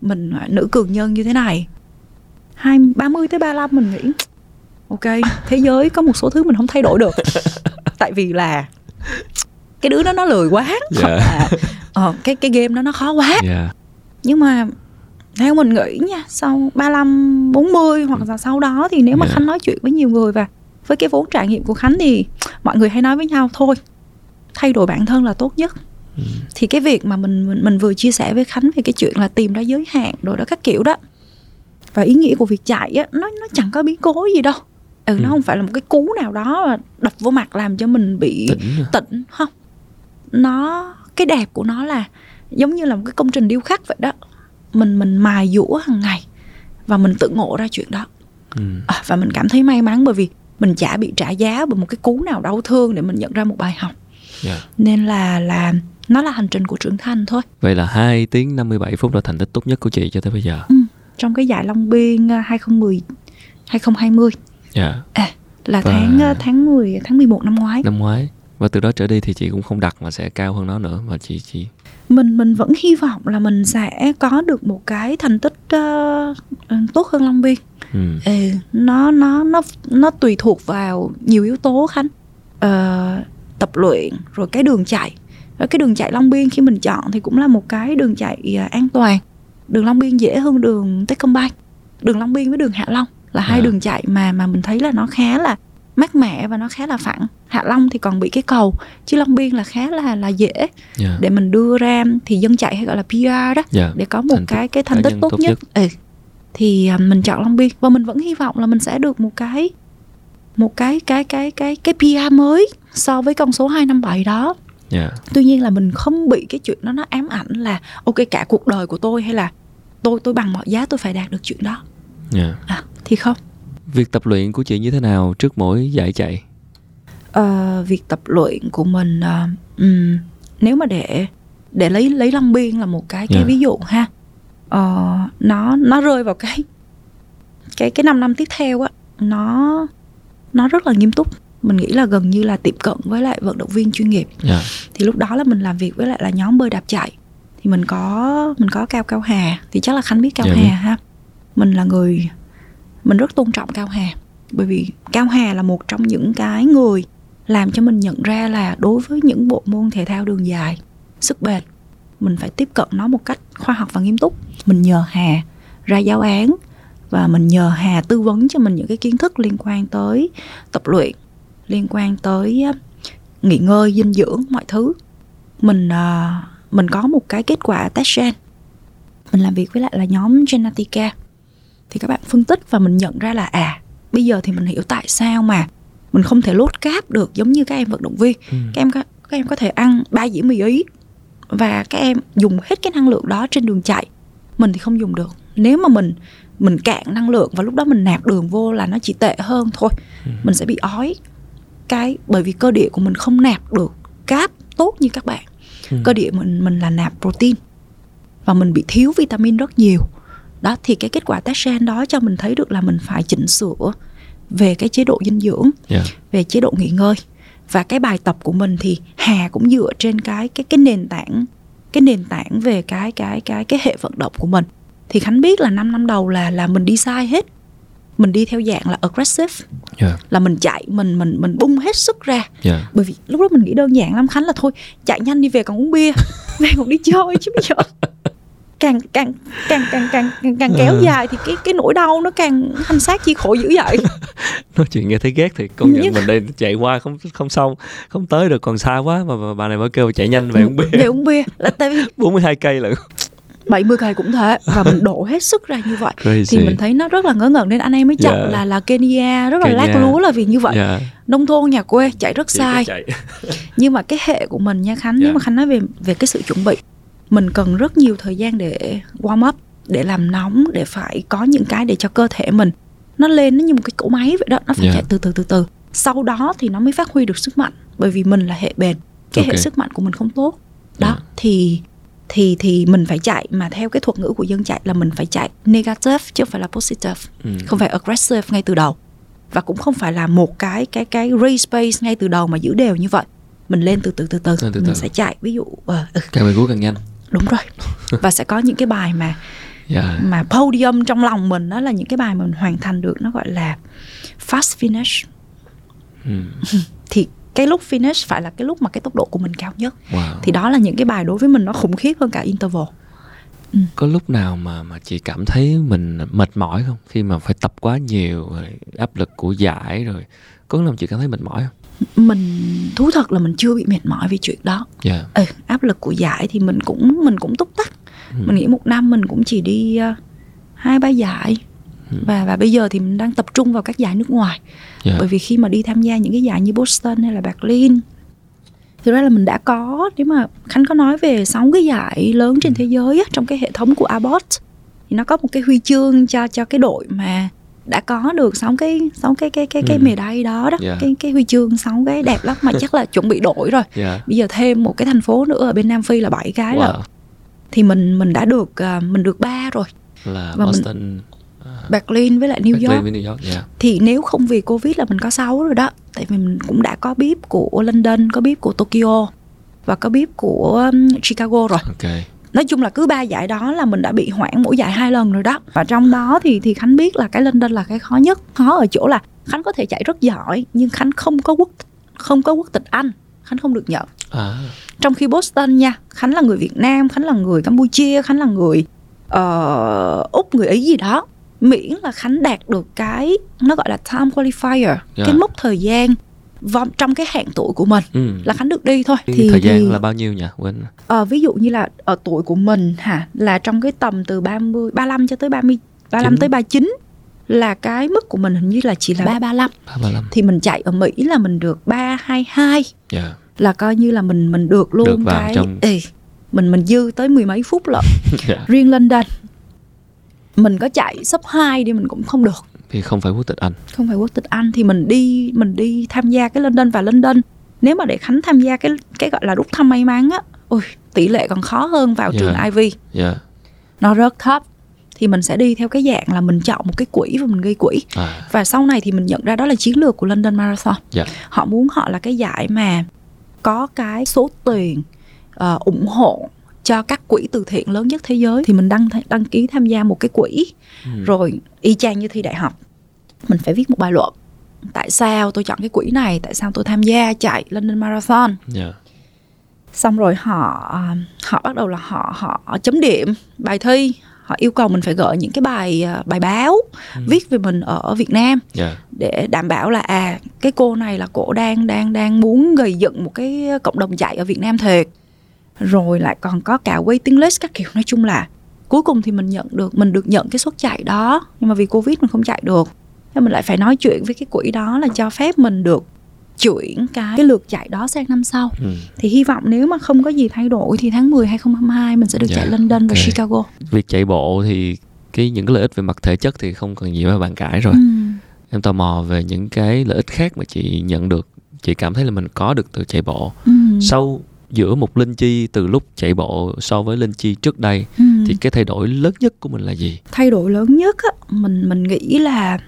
Mình nữ cường nhân như thế này. Hai ba mươi tới 35 mình nghĩ ok thế giới có một số thứ mình không thay đổi được. Tại vì là cái đứa đó nó lười quá. Yeah. hoặc là uh, cái cái game đó nó khó quá. Yeah. nhưng mà theo mình nghĩ nha sau 35 40 hoặc là sau đó thì nếu mà yeah. Khánh nói chuyện với nhiều người và với cái vốn trải nghiệm của Khánh thì mọi người hay nói với nhau thôi thay đổi bản thân là tốt nhất ừ. thì cái việc mà mình, mình mình vừa chia sẻ với Khánh về cái chuyện là tìm ra giới hạn rồi đó các kiểu đó và ý nghĩa của việc chạy á nó nó chẳng có biến cố gì đâu ừ, ừ. nó không phải là một cái cú nào đó mà đập vô mặt làm cho mình bị tỉnh, tỉnh không nó cái đẹp của nó là giống như là một cái công trình điêu khắc vậy đó mình mình mài dũa hàng ngày và mình tự ngộ ra chuyện đó ừ. à, và mình cảm thấy may mắn bởi vì mình chả bị trả giá bởi một cái cú nào đau thương để mình nhận ra một bài học yeah. Dạ. nên là là nó là hành trình của trưởng thành thôi vậy là 2 tiếng 57 phút là thành tích tốt nhất của chị cho tới bây giờ ừ. trong cái giải Long Biên 2010 2020 yeah. à, là và... tháng à, tháng 10 tháng 11 năm ngoái năm ngoái và từ đó trở đi thì chị cũng không đặt mà sẽ cao hơn nó nữa mà chị chị mình mình vẫn hy vọng là mình sẽ có được một cái thành tích uh, tốt hơn Long Biên. Ừ. Ừ, nó nó nó nó tùy thuộc vào nhiều yếu tố khánh uh, tập luyện rồi cái đường chạy rồi cái đường chạy Long Biên khi mình chọn thì cũng là một cái đường chạy uh, an toàn đường Long Biên dễ hơn đường Techcombank đường Long Biên với đường Hạ Long là hai à. đường chạy mà mà mình thấy là nó khá là mát mẻ và nó khá là phẳng hạ long thì còn bị cái cầu chứ long biên là khá là là dễ yeah. Dạ. để mình đưa ra thì dân chạy hay gọi là pr đó yeah. Dạ. để có một thành cái cái thành tích tốt, tốt nhất, nhất. Ừ. thì uh, mình chọn long biên và mình vẫn hy vọng là mình sẽ được một cái một cái cái cái cái cái PR mới so với con số 257 đó. Yeah. Dạ. Tuy nhiên là mình không bị cái chuyện đó nó ám ảnh là ok cả cuộc đời của tôi hay là tôi tôi bằng mọi giá tôi phải đạt được chuyện đó. Yeah. À, thì không việc tập luyện của chị như thế nào trước mỗi giải chạy uh, việc tập luyện của mình uh, um, nếu mà để để lấy lấy long biên là một cái cái yeah. ví dụ ha uh, nó nó rơi vào cái cái cái năm năm tiếp theo á nó nó rất là nghiêm túc mình nghĩ là gần như là tiệm cận với lại vận động viên chuyên nghiệp yeah. Dạ. thì lúc đó là mình làm việc với lại là nhóm bơi đạp chạy thì mình có mình có cao cao hà thì chắc là khánh biết cao yeah. Dạ, hà ha mình là người mình rất tôn trọng cao hà bởi vì cao hà là một trong những cái người làm cho mình nhận ra là đối với những bộ môn thể thao đường dài sức bền mình phải tiếp cận nó một cách khoa học và nghiêm túc. Mình nhờ hà ra giáo án và mình nhờ hà tư vấn cho mình những cái kiến thức liên quan tới tập luyện liên quan tới nghỉ ngơi dinh dưỡng mọi thứ. Mình uh, mình có một cái kết quả test gen. Mình làm việc với lại là nhóm Genetica thì các bạn phân tích và mình nhận ra là à bây giờ thì mình hiểu tại sao mà mình không thể lốt cáp được giống như các em vận động viên. Ừ. các em có các em có thể ăn ba dĩa mì ý và các em dùng hết cái năng lượng đó trên đường chạy. Mình thì không dùng được. Nếu mà mình mình cạn năng lượng và lúc đó mình nạp đường vô là nó chỉ tệ hơn thôi. Ừ. mình sẽ bị ói. Cái bởi vì cơ địa của mình không nạp được cáp tốt như các bạn. Ừ. cơ địa mình mình là nạp protein và mình bị thiếu vitamin rất nhiều đó thì cái kết quả test gen đó cho mình thấy được là mình phải chỉnh sửa về cái chế độ dinh dưỡng yeah. về chế độ nghỉ ngơi. Và cái bài tập của mình thì hà cũng dựa trên cái cái cái nền tảng cái nền tảng về cái cái cái cái hệ vận động của mình. Thì khánh biết là 5 năm đầu là là mình đi sai hết. Mình đi theo dạng là aggressive. Yeah. là mình chạy mình mình mình bung hết sức ra. Yeah. bởi vì lúc đó mình nghĩ đơn giản lắm khánh là thôi chạy nhanh đi về còn uống bia. Về còn đi chơi chứ bây giờ càng càng càng càng càng càng, càng kéo ừ. dài thì cái cái nỗi đau nó càng hành xác chi khổ dữ vậy nói chuyện nghe thấy ghét thì công nhận mình đây chạy qua không không xong không tới được còn xa quá mà, mà bà này mới kêu chạy nhanh về uống bia về uống bia là tại vì 42 cây lận 70 cây cũng thế và mình đổ hết sức ra như vậy Crazy. thì mình thấy nó rất là ngớ ngẩn nên anh em mới chọn yeah. là là Kenya rất là Kenya. lát lúa là vì như vậy yeah. nông thôn nhà quê chạy rất sai nhưng mà cái hệ của mình nha Khánh yeah. nếu mà Khánh nói về về cái sự chuẩn bị mình cần rất nhiều thời gian để warm up để làm nóng để phải có những cái để cho cơ thể mình nó lên nó như một cái cỗ máy vậy đó nó phải yeah. chạy từ từ từ từ sau đó thì nó mới phát huy được sức mạnh bởi vì mình là hệ bền cái okay. hệ sức mạnh của mình không tốt đó yeah. thì thì thì mình phải chạy mà theo cái thuật ngữ của dân chạy là mình phải chạy negative chứ không phải là positive ừ. không phải aggressive ngay từ đầu và cũng không phải là một cái cái cái race pace ngay từ đầu mà giữ đều như vậy mình lên từ từ từ từ, từ, từ mình từ. sẽ chạy ví dụ uh, càng về cuối càng nhanh đúng rồi và sẽ có những cái bài mà yeah. Dạ. mà podium trong lòng mình đó là những cái bài mà mình hoàn thành được nó gọi là fast finish ừ. thì cái lúc finish phải là cái lúc mà cái tốc độ của mình cao nhất wow. thì đó là những cái bài đối với mình nó khủng khiếp hơn cả interval ừ. có lúc nào mà mà chị cảm thấy mình mệt mỏi không khi mà phải tập quá nhiều rồi áp lực của giải rồi có lúc nào chị cảm thấy mệt mỏi không mình thú thật là mình chưa bị mệt mỏi vì chuyện đó yeah. Dạ. ừ, áp lực của giải thì mình cũng mình cũng túc tắc ừ. mình nghĩ một năm mình cũng chỉ đi uh, hai ba giải ừ. và và bây giờ thì mình đang tập trung vào các giải nước ngoài yeah. Dạ. bởi vì khi mà đi tham gia những cái giải như Boston hay là Berlin thực ra là mình đã có nếu mà khánh có nói về sáu cái giải lớn trên ừ. thế giới á, trong cái hệ thống của Abbott thì nó có một cái huy chương cho cho cái đội mà đã có được sáu cái sáu cái cái cái cái ừ. mề đay đó đó yeah. cái cái huy chương sáu cái đẹp lắm mà chắc là chuẩn bị đổi rồi yeah. bây giờ thêm một cái thành phố nữa ở bên Nam Phi là bảy cái wow. rồi thì mình mình đã được uh, mình được ba rồi là và Boston mình, uh, Berlin với lại New Berlin York, với New York yeah. thì nếu không vì Covid là mình có sáu rồi đó tại vì mình cũng đã có bếp của London có bếp của Tokyo và có bếp của um, Chicago rồi okay nói chung là cứ ba giải đó là mình đã bị hoãn mỗi giải hai lần rồi đó. Và trong đó thì thì khánh biết là cái london là cái khó nhất. Khó ở chỗ là khánh có thể chạy rất giỏi nhưng khánh không có quốc không có quốc tịch anh. Khánh không được nhận. À. trong khi boston nha khánh là người việt nam khánh là người campuchia khánh là người uh, úc người ý gì đó. Miễn là khánh đạt được cái nó gọi là time qualifier yeah. cái mốc thời gian vòng trong cái hạn tuổi của mình ừ. là khánh được đi thôi thì thời gian thì, là bao nhiêu nhỉ quên à, ví dụ như là ở tuổi của mình hả là trong cái tầm từ 30 35 cho tới 30 35 9. tới 39 là cái mức của mình hình như là chỉ là 335. 335. Thì mình chạy ở Mỹ là mình được 322. Yeah. Là coi như là mình mình được luôn được cái trong... Ê, mình mình dư tới mười mấy phút lận. yeah. Riêng London mình có chạy sub 2 đi mình cũng không được thì không phải quốc tịch Anh không phải quốc tịch Anh thì mình đi mình đi tham gia cái London và London nếu mà để Khánh tham gia cái cái gọi là rút thăm may mắn á ôi tỷ lệ còn khó hơn vào yeah. trường Ivy yeah. nó rất thấp thì mình sẽ đi theo cái dạng là mình chọn một cái quỹ và mình ghi quỹ à. và sau này thì mình nhận ra đó là chiến lược của London Marathon yeah. Dạ. họ muốn họ là cái giải mà có cái số tiền uh, ủng hộ cho các quỹ từ thiện lớn nhất thế giới thì mình đăng đăng ký tham gia một cái quỹ ừ. rồi y chang như thi đại học mình phải viết một bài luận tại sao tôi chọn cái quỹ này tại sao tôi tham gia chạy London Marathon yeah. Dạ. xong rồi họ họ bắt đầu là họ họ chấm điểm bài thi họ yêu cầu mình phải gửi những cái bài à, bài báo ừ. viết về mình ở Việt Nam yeah. Dạ. để đảm bảo là à cái cô này là cô đang đang đang muốn gây dựng một cái cộng đồng chạy ở Việt Nam thiệt rồi lại còn có cả waiting list các kiểu nói chung là cuối cùng thì mình nhận được mình được nhận cái suất chạy đó nhưng mà vì covid mình không chạy được nên mình lại phải nói chuyện với cái quỹ đó là cho phép mình được chuyển cái, cái lượt chạy đó sang năm sau ừ. thì hy vọng nếu mà không có gì thay đổi thì tháng 10 2022 mình sẽ được yeah, chạy dạ, London okay. và Chicago. Việc chạy bộ thì cái những cái lợi ích về mặt thể chất thì không cần gì mà bàn cãi rồi. Ừ. Em tò mò về những cái lợi ích khác mà chị nhận được, chị cảm thấy là mình có được từ chạy bộ. Ừ. Sau giữa một linh chi từ lúc chạy bộ so với linh chi trước đây ừ. thì cái thay đổi lớn nhất của mình là gì? Thay đổi lớn nhất á, mình mình nghĩ là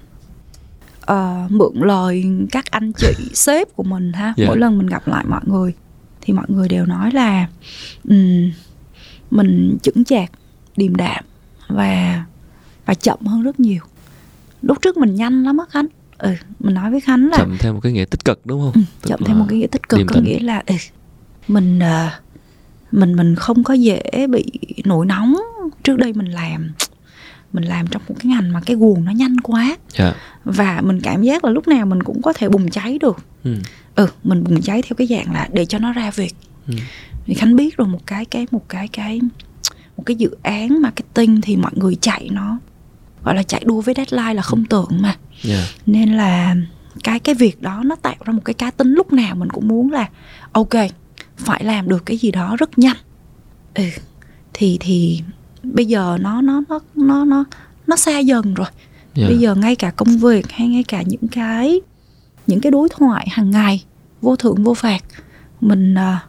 uh, mượn lời các anh chị sếp của mình ha yeah. Dạ. mỗi lần mình gặp lại mọi người thì mọi người đều nói là um, mình chững chạc điềm đạm và và chậm hơn rất nhiều lúc trước mình nhanh lắm á khánh ừ mình nói với khánh là chậm theo một cái nghĩa tích cực đúng không ừ, chậm theo một cái nghĩa tích cực có nghĩa là ừ, mình uh, mình mình không có dễ bị nổi nóng trước đây mình làm mình làm trong một cái ngành mà cái guồng nó nhanh quá yeah. Dạ. và mình cảm giác là lúc nào mình cũng có thể bùng cháy được ừ, ừ mình bùng cháy theo cái dạng là để cho nó ra việc ừ. khánh biết rồi một cái cái một cái cái một cái dự án marketing thì mọi người chạy nó gọi là chạy đua với deadline là không tưởng mà yeah. Dạ. nên là cái cái việc đó nó tạo ra một cái cá tính lúc nào mình cũng muốn là ok phải làm được cái gì đó rất nhanh ừ thì thì bây giờ nó nó nó nó nó nó xa dần rồi yeah. Dạ. bây giờ ngay cả công việc hay ngay cả những cái những cái đối thoại hàng ngày vô thưởng vô phạt mình à,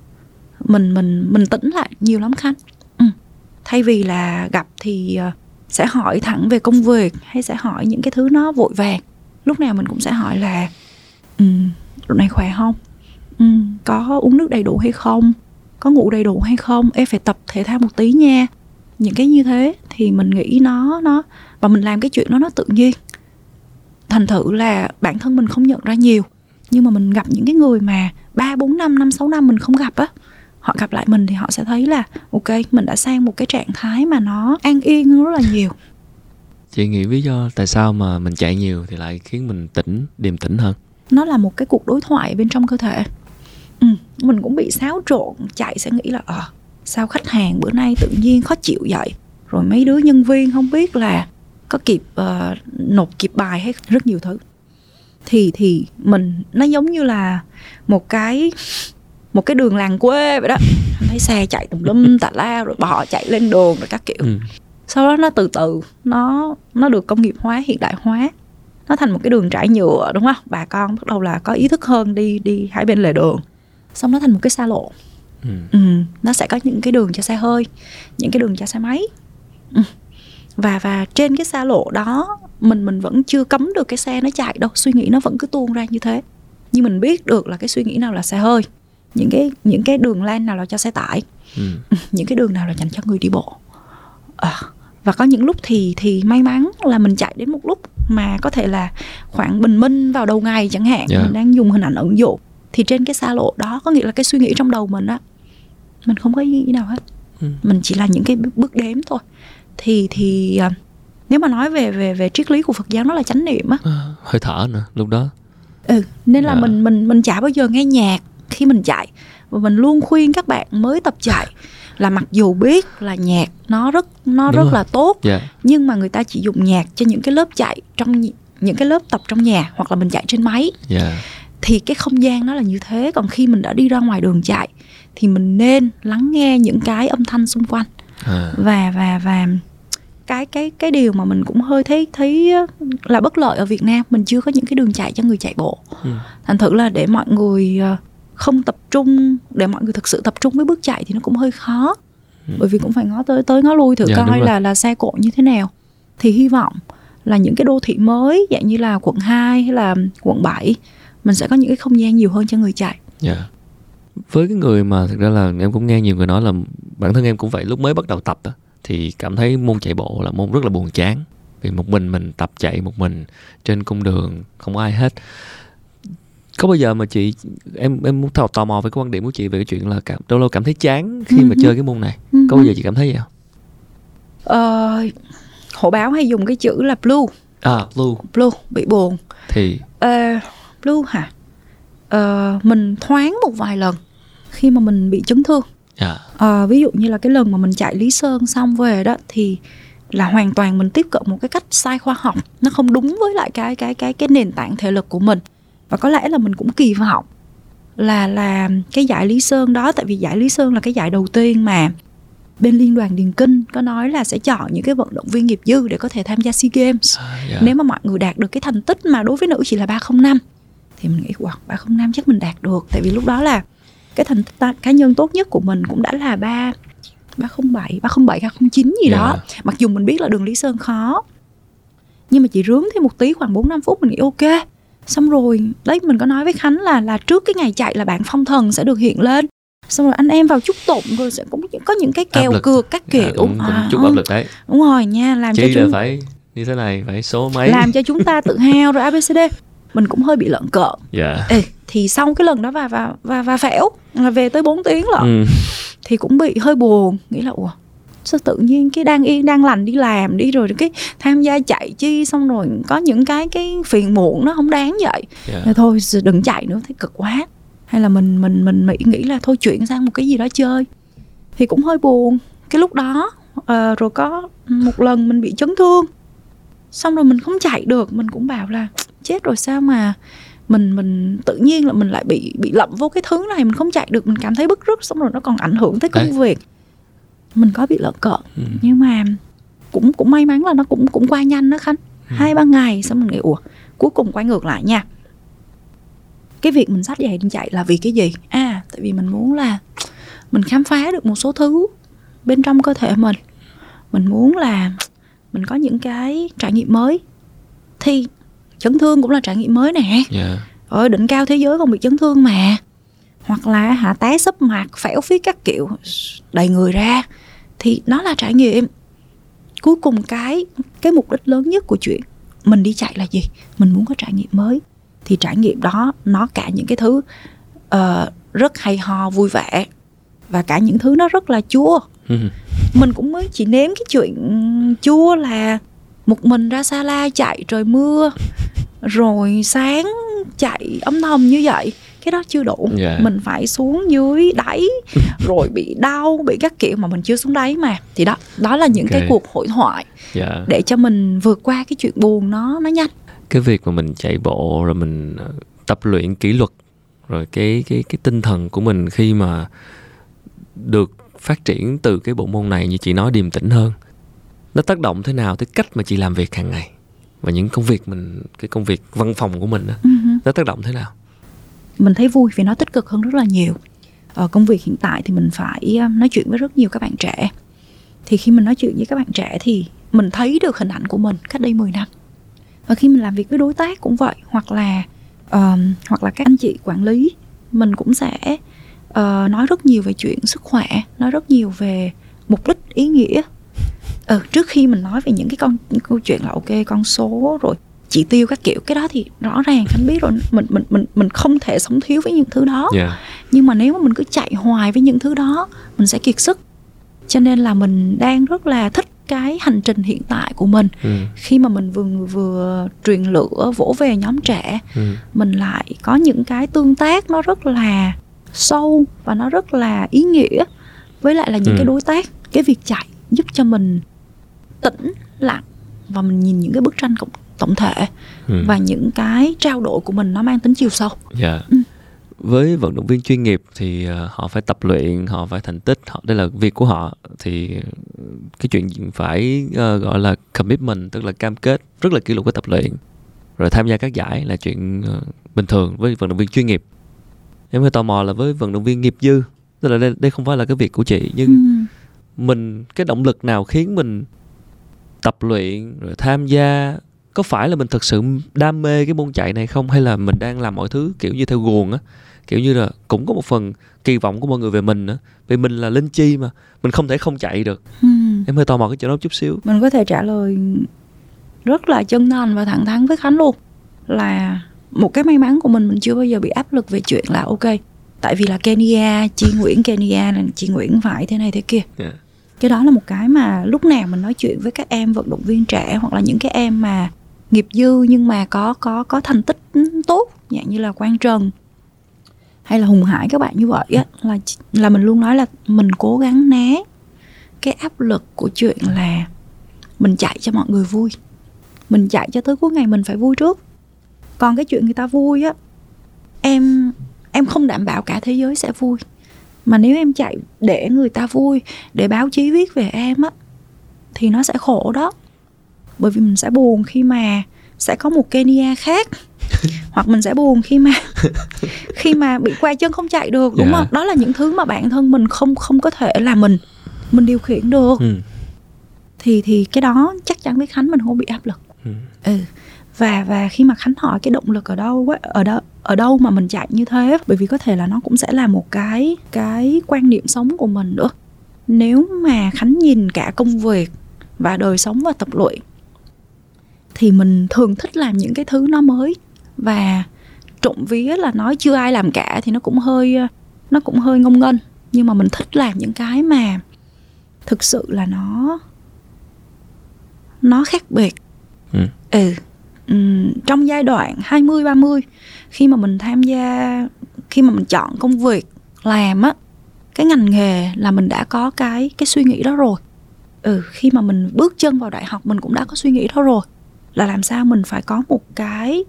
mình mình mình tĩnh lại nhiều lắm khanh ừ. thay vì là gặp thì à, sẽ hỏi thẳng về công việc hay sẽ hỏi những cái thứ nó vội vàng lúc nào mình cũng sẽ hỏi là um, này khỏe không um, có uống nước đầy đủ hay không? Có ngủ đầy đủ hay không? Em phải tập thể thao một tí nha. Những cái như thế thì mình nghĩ nó nó và mình làm cái chuyện đó nó tự nhiên. Thành thử là bản thân mình không nhận ra nhiều nhưng mà mình gặp những cái người mà ba bốn năm năm sáu năm mình không gặp á họ gặp lại mình thì họ sẽ thấy là ok mình đã sang một cái trạng thái mà nó an yên rất là nhiều. Chị nghĩ lý do tại sao mà mình chạy nhiều thì lại khiến mình tỉnh điềm tĩnh hơn? Nó là một cái cuộc đối thoại bên trong cơ thể ừ, mình cũng bị xáo trộn chạy sẽ nghĩ là ờ à, sao khách hàng bữa nay tự nhiên khó chịu vậy? Rồi mấy đứa nhân viên không biết là có kịp uh, nộp kịp bài hay rất nhiều thứ. Thì thì mình nó giống như là một cái một cái đường làng quê vậy đó. Thấy xe chạy tùm lum tà la rồi bò chạy lên đường rồi các kiểu. Ừ. sau đó nó từ từ nó nó được công nghiệp hóa hiện đại hóa. Nó thành một cái đường trải nhựa đúng không? Bà con bắt đầu là có ý thức hơn đi đi hai bên lề đường xong nó thành một cái xa lộ ừ. Ừ, nó sẽ có những cái đường cho xe hơi những cái đường cho xe máy ừ. và và trên cái xa lộ đó mình mình vẫn chưa cấm được cái xe nó chạy đâu suy nghĩ nó vẫn cứ tuôn ra như thế nhưng mình biết được là cái suy nghĩ nào là xe hơi những cái những cái đường lane nào là cho xe tải ừ. những cái đường nào là dành cho người đi bộ à, và có những lúc thì thì may mắn là mình chạy đến một lúc mà có thể là khoảng bình minh vào đầu ngày chẳng hạn yeah. Dạ. mình đang dùng hình ảnh ứng dụng thì trên cái xa lộ đó có nghĩa là cái suy nghĩ trong đầu mình á mình không có ý nghĩ nào hết ừ. mình chỉ là những cái bước đếm thôi thì thì à, nếu mà nói về về về triết lý của Phật giáo nó là chánh niệm á à, hơi thở nữa lúc đó ừ nên là à. mình mình mình chả bao giờ nghe nhạc khi mình chạy và mình luôn khuyên các bạn mới tập chạy là mặc dù biết là nhạc nó rất nó Đúng rất rồi. là tốt yeah. Dạ. nhưng mà người ta chỉ dùng nhạc cho những cái lớp chạy trong những cái lớp tập trong nhà hoặc là mình chạy trên máy yeah. Thì cái không gian nó là như thế còn khi mình đã đi ra ngoài đường chạy thì mình nên lắng nghe những cái âm thanh xung quanh à. và và và cái cái cái điều mà mình cũng hơi thấy thấy là bất lợi ở Việt Nam mình chưa có những cái đường chạy cho người chạy bộ ừ. thành thử là để mọi người ờ, không tập trung để mọi người thực sự tập trung với bước chạy thì nó cũng hơi khó ừ. bởi vì cũng phải ngó tới tới ngó lui thử dạ, coi là là xe cộ như thế nào thì hy vọng là những cái đô thị mới dạng như là quận 2 hay là quận 7 mình sẽ có những cái không gian nhiều hơn cho người chạy. Dạ. Yeah. Với cái người mà thực ra là em cũng nghe nhiều người nói là bản thân em cũng vậy lúc mới bắt đầu tập đó, thì cảm thấy môn chạy bộ là môn rất là buồn chán vì một mình mình tập chạy một mình trên cung đường không có ai hết có bao giờ mà chị em em muốn tò mò về cái quan điểm của chị về cái chuyện là cảm đâu lâu cảm thấy chán khi mà chơi cái môn này có bao giờ chị cảm thấy vậy không? Ờ, hộ báo hay dùng cái chữ là blue à blue blue bị buồn thì uh, blue hả uh, mình thoáng một vài lần khi mà mình bị chấn thương yeah. Dạ. uh, ví dụ như là cái lần mà mình chạy lý sơn xong về đó thì là hoàn toàn mình tiếp cận một cái cách sai khoa học nó không đúng với lại cái cái cái cái nền tảng thể lực của mình và có lẽ là mình cũng kỳ vọng là là cái giải lý sơn đó tại vì giải lý sơn là cái giải đầu tiên mà bên liên đoàn điền kinh có nói là sẽ chọn những cái vận động viên nghiệp dư để có thể tham gia sea games à, yeah. Dạ. nếu mà mọi người đạt được cái thành tích mà đối với nữ chỉ là 305 thì mình nghĩ wow 305 chắc mình đạt được. Tại vì lúc đó là cái thành tích cá nhân tốt nhất của mình cũng đã là ba 307, 307, 309 gì yeah. đó. Mặc dù mình biết là đường Lý Sơn khó Nhưng mà chỉ rướng thêm một tí khoảng 4 5 phút mình nghĩ ok. Xong rồi đấy mình có nói với Khánh là là trước cái ngày chạy là bạn phong thần sẽ được hiện lên. Xong rồi anh em vào chúc tụng rồi sẽ cũng có những cái kèo cược các kiểu. À, cũng, cũng à, chút áp lực đấy. Đúng rồi nha làm Chi cho chúng phải như thế này phải số mấy? Làm cho chúng ta tự hào rồi abcd mình cũng hơi bị lợn cợn yeah. Ê, thì sau cái lần đó và và và và phễu là về tới 4 tiếng lận. Ừ. thì cũng bị hơi buồn nghĩ là ủa sao tự nhiên cái đang yên đang lành đi làm đi rồi cái tham gia chạy chi xong rồi có những cái cái phiền muộn nó không đáng vậy? Yeah. thôi đừng chạy nữa thấy cực quá. Hay là mình mình mình mỹ nghĩ là thôi chuyển sang một cái gì đó chơi. Thì cũng hơi buồn. Cái lúc đó uh, rồi có một lần mình bị chấn thương. Xong rồi mình không chạy được mình cũng bảo là chết rồi sao mà mình mình tự nhiên là mình lại bị bị lậm vô cái thứ này mình không chạy được mình cảm thấy bức rứt xong rồi nó còn ảnh hưởng tới công việc. Mình có bị lợn cợn ừ. nhưng mà cũng cũng may mắn là nó cũng cũng qua nhanh đó khánh. Ừ. hai ba ngày xong mình nghĩ ủa cuối cùng quay ngược lại nha. Cái việc mình dắt giày đi chạy là vì cái gì? À tại vì mình muốn là mình khám phá được một số thứ bên trong cơ thể mình. Mình muốn là mình có những cái trải nghiệm mới thì chấn thương cũng là trải nghiệm mới nè yeah. Dạ. ở đỉnh cao thế giới còn bị chấn thương mà hoặc là hạ té sấp mặt phẻo phí các kiểu đầy người ra thì nó là trải nghiệm cuối cùng cái cái mục đích lớn nhất của chuyện mình đi chạy là gì mình muốn có trải nghiệm mới thì trải nghiệm đó nó cả những cái thứ uh, rất hay ho vui vẻ và cả những thứ nó rất là chua ừ. mình cũng mới chỉ nếm cái chuyện chua là một mình ra xa la chạy trời mưa rồi sáng chạy âm thầm như vậy cái đó chưa đủ yeah. Dạ. mình phải xuống dưới đáy rồi bị đau bị các kiểu mà mình chưa xuống đáy mà thì đó đó là những okay. cái cuộc hội thoại yeah. Dạ. để cho mình vượt qua cái chuyện buồn nó nó nhanh cái việc mà mình chạy bộ rồi mình ờ, tập luyện kỷ luật rồi cái cái cái tinh thần của mình khi mà được phát triển từ cái bộ môn này như chị nói điềm tĩnh hơn nó tác động thế nào tới cách mà chị làm việc hàng ngày? Và những công việc mình cái công việc văn phòng của mình đó, uh-huh. nó tác động thế nào? Mình thấy vui vì nó tích cực hơn rất là nhiều. Ở ờ, công việc hiện tại thì mình phải ờ, nói chuyện với rất nhiều các bạn trẻ. Thì khi mình nói chuyện với các bạn trẻ thì mình thấy được hình ảnh của mình cách đây 10 năm. Và khi mình làm việc với đối tác cũng vậy hoặc là uh, hoặc là các anh chị quản lý mình cũng sẽ uh, nói rất nhiều về chuyện sức khỏe nói rất nhiều về mục đích ý nghĩa ừ, trước khi mình nói về những cái con những câu chuyện là ok con số rồi chỉ tiêu các kiểu cái đó thì rõ ràng anh biết rồi mình mình mình mình không thể sống thiếu với những thứ đó yeah. nhưng mà nếu mà mình cứ chạy hoài với những thứ đó mình sẽ kiệt sức cho nên là mình đang rất là thích cái hành trình hiện tại của mình ừ. khi mà mình vừa vừa truyền lửa vỗ về nhóm trẻ ừ. mình lại có những cái tương tác nó rất là sâu và nó rất là ý nghĩa với lại là những ừ. cái đối tác cái việc chạy giúp cho mình tĩnh lặng và mình nhìn những cái bức tranh cộng tổng thể ừ. và những cái trao đổi của mình nó mang tính chiều sâu. Dạ. Yeah. Ừ. Với vận động viên chuyên nghiệp thì ờ, họ phải tập luyện, họ phải thành tích, họ đây là việc của họ thì cái chuyện phải uh, gọi là commitment tức là cam kết rất là kỷ luật với tập luyện rồi tham gia các giải là chuyện uh, bình thường với vận động viên chuyên nghiệp em hơi tò mò là với vận động viên nghiệp dư tức là đây, đây không phải là cái việc của chị nhưng ừ mình cái động lực nào khiến mình tập luyện rồi tham gia có phải là mình thật sự đam mê cái môn chạy này không? Hay là mình đang làm mọi thứ kiểu như theo guồng á? Kiểu như là cũng có một phần kỳ vọng của mọi người về mình nữa vì mình là linh chi mà mình không thể không chạy được. Ừ. em hơi tò mò cái chỗ đó chút xíu. Mình có thể trả lời rất là chân thành và thẳng thắn với khánh luôn. Là một cái may mắn của mình mình chưa bao giờ bị áp lực về chuyện là ok tại vì là Kenya chị Nguyễn Kenya là chị Nguyễn phải thế này thế kia. Yeah cái đó là một cái mà lúc nào mình nói chuyện với các em vận động viên trẻ hoặc là những cái em mà nghiệp dư nhưng mà có có có thành tích tốt, dạng như là Quang Trần hay là Hùng Hải, các bạn như vậy á, là là mình luôn nói là mình cố gắng né cái áp lực của chuyện là mình chạy cho mọi người vui. Mình chạy cho tới cuối ngày mình phải vui trước. Còn cái chuyện người ta vui á, em em không đảm bảo cả thế giới sẽ vui mà nếu em chạy để người ta vui để báo chí viết về em á thì nó sẽ khổ đó bởi vì mình sẽ buồn khi mà sẽ có một Kenya khác hoặc mình sẽ buồn khi mà khi mà bị quay chân không chạy được đúng yeah. Dạ. không đó là những thứ mà bản thân mình không không có thể là mình mình điều khiển được ừ. thì thì cái đó chắc chắn với khánh mình không bị áp lực ừ. ừ và và khi mà khánh hỏi cái động lực ở đâu á ở đâu ở đâu mà mình chạy như thế bởi vì có thể là nó cũng sẽ là một cái cái quan niệm sống của mình nữa. Nếu mà khánh nhìn cả công việc và đời sống và tập luyện thì mình thường thích làm những cái thứ nó mới. Và trộm vía là nói chưa ai làm cả thì nó cũng hơi nó cũng hơi ngông nghênh nhưng mà mình thích làm những cái mà thực sự là nó nó khác biệt. Ừ, ừ um, trong giai đoạn 20 30 khi mà mình tham gia khi mà mình chọn công việc làm á cái ngành nghề là mình đã có cái cái suy nghĩ đó rồi. Ừ khi mà mình bước chân vào đại học mình cũng đã có suy nghĩ đó rồi. Là làm sao mình phải có một cái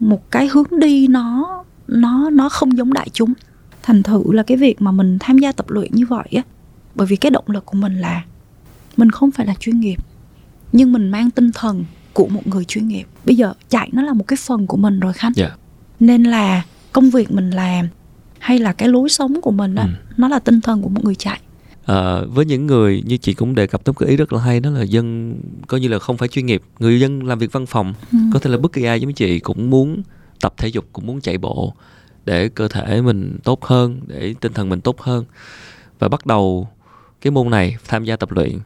một cái hướng đi nó nó nó không giống đại chúng. Thành thử là cái việc mà mình tham gia tập luyện như vậy á bởi vì cái động lực của mình là mình không phải là chuyên nghiệp nhưng mình mang tinh thần của một người chuyên nghiệp bây giờ chạy nó là một cái phần của mình rồi khánh yeah. Dạ. nên là công việc mình làm hay là cái lối sống của mình đó ừ. nó là tinh thần của một người chạy à, với những người như chị cũng đề cập tới cái ý rất là hay đó là dân coi như là không phải chuyên nghiệp người dân làm việc văn phòng ừ. có thể là bất kỳ ai giống chị cũng muốn tập thể dục cũng muốn chạy bộ để cơ thể mình tốt hơn để tinh thần mình tốt hơn và bắt đầu cái môn này tham gia tập luyện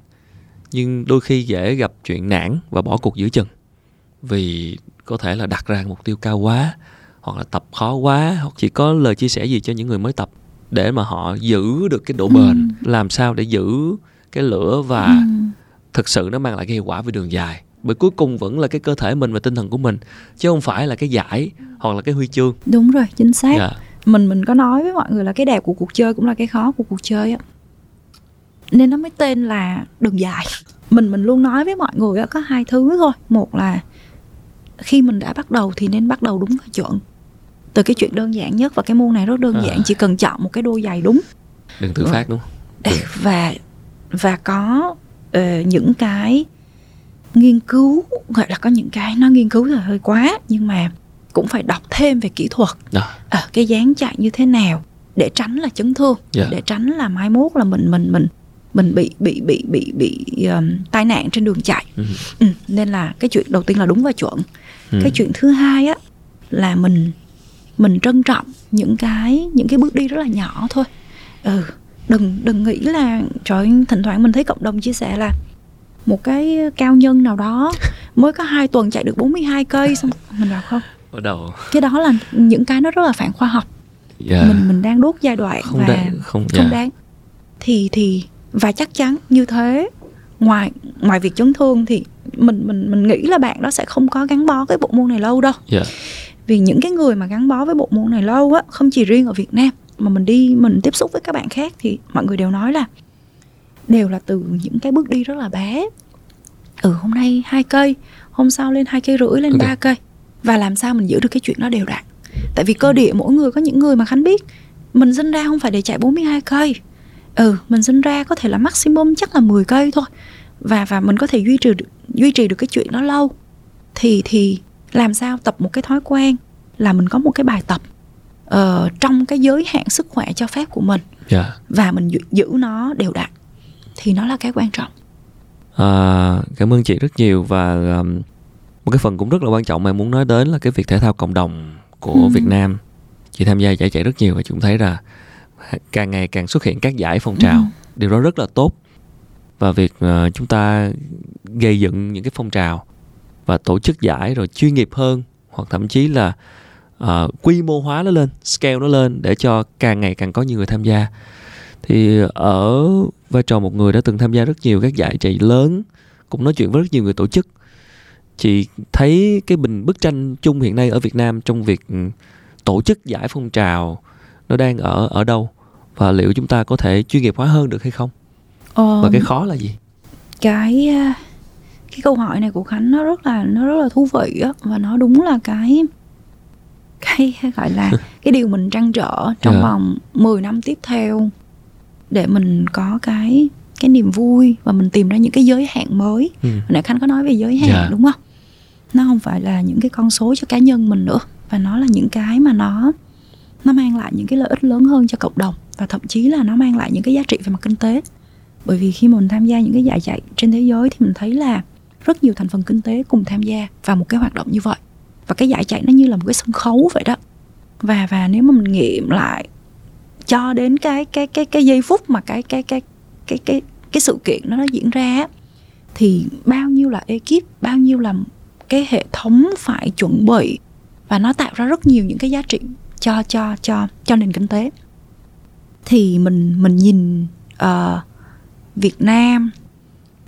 nhưng đôi khi dễ gặp chuyện nản và bỏ cuộc giữa chừng vì có thể là đặt ra mục tiêu cao quá hoặc là tập khó quá hoặc chỉ có lời chia sẻ gì cho những người mới tập để mà họ giữ được cái độ ừ. bền làm sao để giữ cái lửa và ừ. thực sự nó mang lại cái hiệu quả về đường dài bởi cuối cùng vẫn là cái cơ thể mình và tinh thần của mình chứ không phải là cái giải hoặc là cái huy chương đúng rồi chính xác yeah. Dạ. mình mình có nói với mọi người là cái đẹp của cuộc chơi cũng là cái khó của cuộc chơi á nên nó mới tên là đường dài mình mình luôn nói với mọi người có hai thứ thôi một là khi mình đã bắt đầu thì nên bắt đầu đúng và chuẩn từ cái chuyện đơn giản nhất và cái môn này rất đơn à. giản chỉ cần chọn một cái đôi giày đúng đừng tự phát đúng không? và và có uh, những cái nghiên cứu gọi là có những cái nó nghiên cứu là hơi quá nhưng mà cũng phải đọc thêm về kỹ thuật à. À, cái dáng chạy như thế nào để tránh là chấn thương yeah. Dạ. để tránh là mai mốt là mình mình mình mình bị bị bị bị bị um, tai nạn trên đường chạy ừ. Ừ, nên là cái chuyện đầu tiên là đúng và chuẩn ừ. cái chuyện thứ hai á là mình mình trân trọng những cái những cái bước đi rất là nhỏ thôi ừ đừng đừng nghĩ là trời thỉnh thoảng mình thấy cộng đồng chia sẻ là một cái cao nhân nào đó mới có hai tuần chạy được 42 cây xong mình bảo không bắt đầu cái đó là những cái nó rất là phản khoa học yeah. mình mình đang đốt giai đoạn không và đáng, không, không yeah. đáng thì thì và chắc chắn như thế ngoài ngoài việc chấn thương thì mình mình mình nghĩ là bạn đó sẽ không có gắn bó với bộ môn này lâu đâu yeah. Dạ. vì những cái người mà gắn bó với bộ môn này lâu á không chỉ riêng ở Việt Nam mà mình đi mình tiếp xúc với các bạn khác thì mọi người đều nói là đều là từ những cái bước đi rất là bé ừ hôm nay hai cây hôm sau lên hai cây rưỡi lên ba okay. cây và làm sao mình giữ được cái chuyện đó đều đặn tại vì cơ địa mỗi người có những người mà khánh biết mình sinh ra không phải để chạy 42 cây ừ mình sinh ra có thể là maximum chắc là 10 cây thôi và và mình có thể duy trì được duy trì được cái chuyện đó lâu thì thì làm sao tập một cái thói quen là mình có một cái bài tập uh, trong cái giới hạn sức khỏe cho phép của mình yeah. Dạ. và mình giữ, giữ nó đều đặn thì nó là cái quan trọng à, cảm ơn chị rất nhiều và um, một cái phần cũng rất là quan trọng mà muốn nói đến là cái việc thể thao cộng đồng của ừ. Việt Nam chị tham gia giải chạy rất nhiều và chúng thấy là càng ngày càng xuất hiện các giải phong trào. Ừ. điều đó rất là tốt. Và việc uh, chúng ta gây dựng những cái phong trào và tổ chức giải rồi chuyên nghiệp hơn hoặc thậm chí là uh, quy mô hóa nó lên scale nó lên để cho càng ngày càng có nhiều người tham gia. Thì ở vai trò một người đã từng tham gia rất nhiều các giải chạy lớn cũng nói chuyện với rất nhiều người tổ chức chị thấy cái bình bức tranh chung hiện nay ở Việt Nam trong việc ừ, tổ chức giải phong trào nó đang ở ở đâu và liệu chúng ta có thể chuyên nghiệp hóa hơn được hay không ờ, và cái khó là gì cái cái câu hỏi này của khánh nó rất là nó rất là thú vị á và nó đúng là cái cái gọi là cái điều mình trăn trở trong yeah. Dạ. vòng 10 năm tiếp theo để mình có cái cái niềm vui và mình tìm ra những cái giới hạn mới ừ. nãy khánh có nói về giới hạn yeah. Dạ. đúng không nó không phải là những cái con số cho cá nhân mình nữa và nó là những cái mà nó nó mang lại những cái lợi ích lớn hơn cho cộng đồng và thậm chí là nó mang lại những cái giá trị về mặt kinh tế. Bởi vì khi mình tham gia những cái giải chạy trên thế giới thì mình thấy là rất nhiều thành phần kinh tế cùng tham gia vào một cái hoạt động như vậy. Và cái giải chạy nó như là một cái sân khấu vậy đó. Và và nếu mà mình nghiệm lại cho đến cái cái cái cái giây phút mà cái cái cái cái cái cái sự kiện nó nó diễn ra thì bao nhiêu là ekip, bao nhiêu là cái hệ thống phải chuẩn bị và nó tạo ra rất nhiều những cái giá trị cho cho cho cho nền kinh tế. Thì mình mình nhìn uh, Việt Nam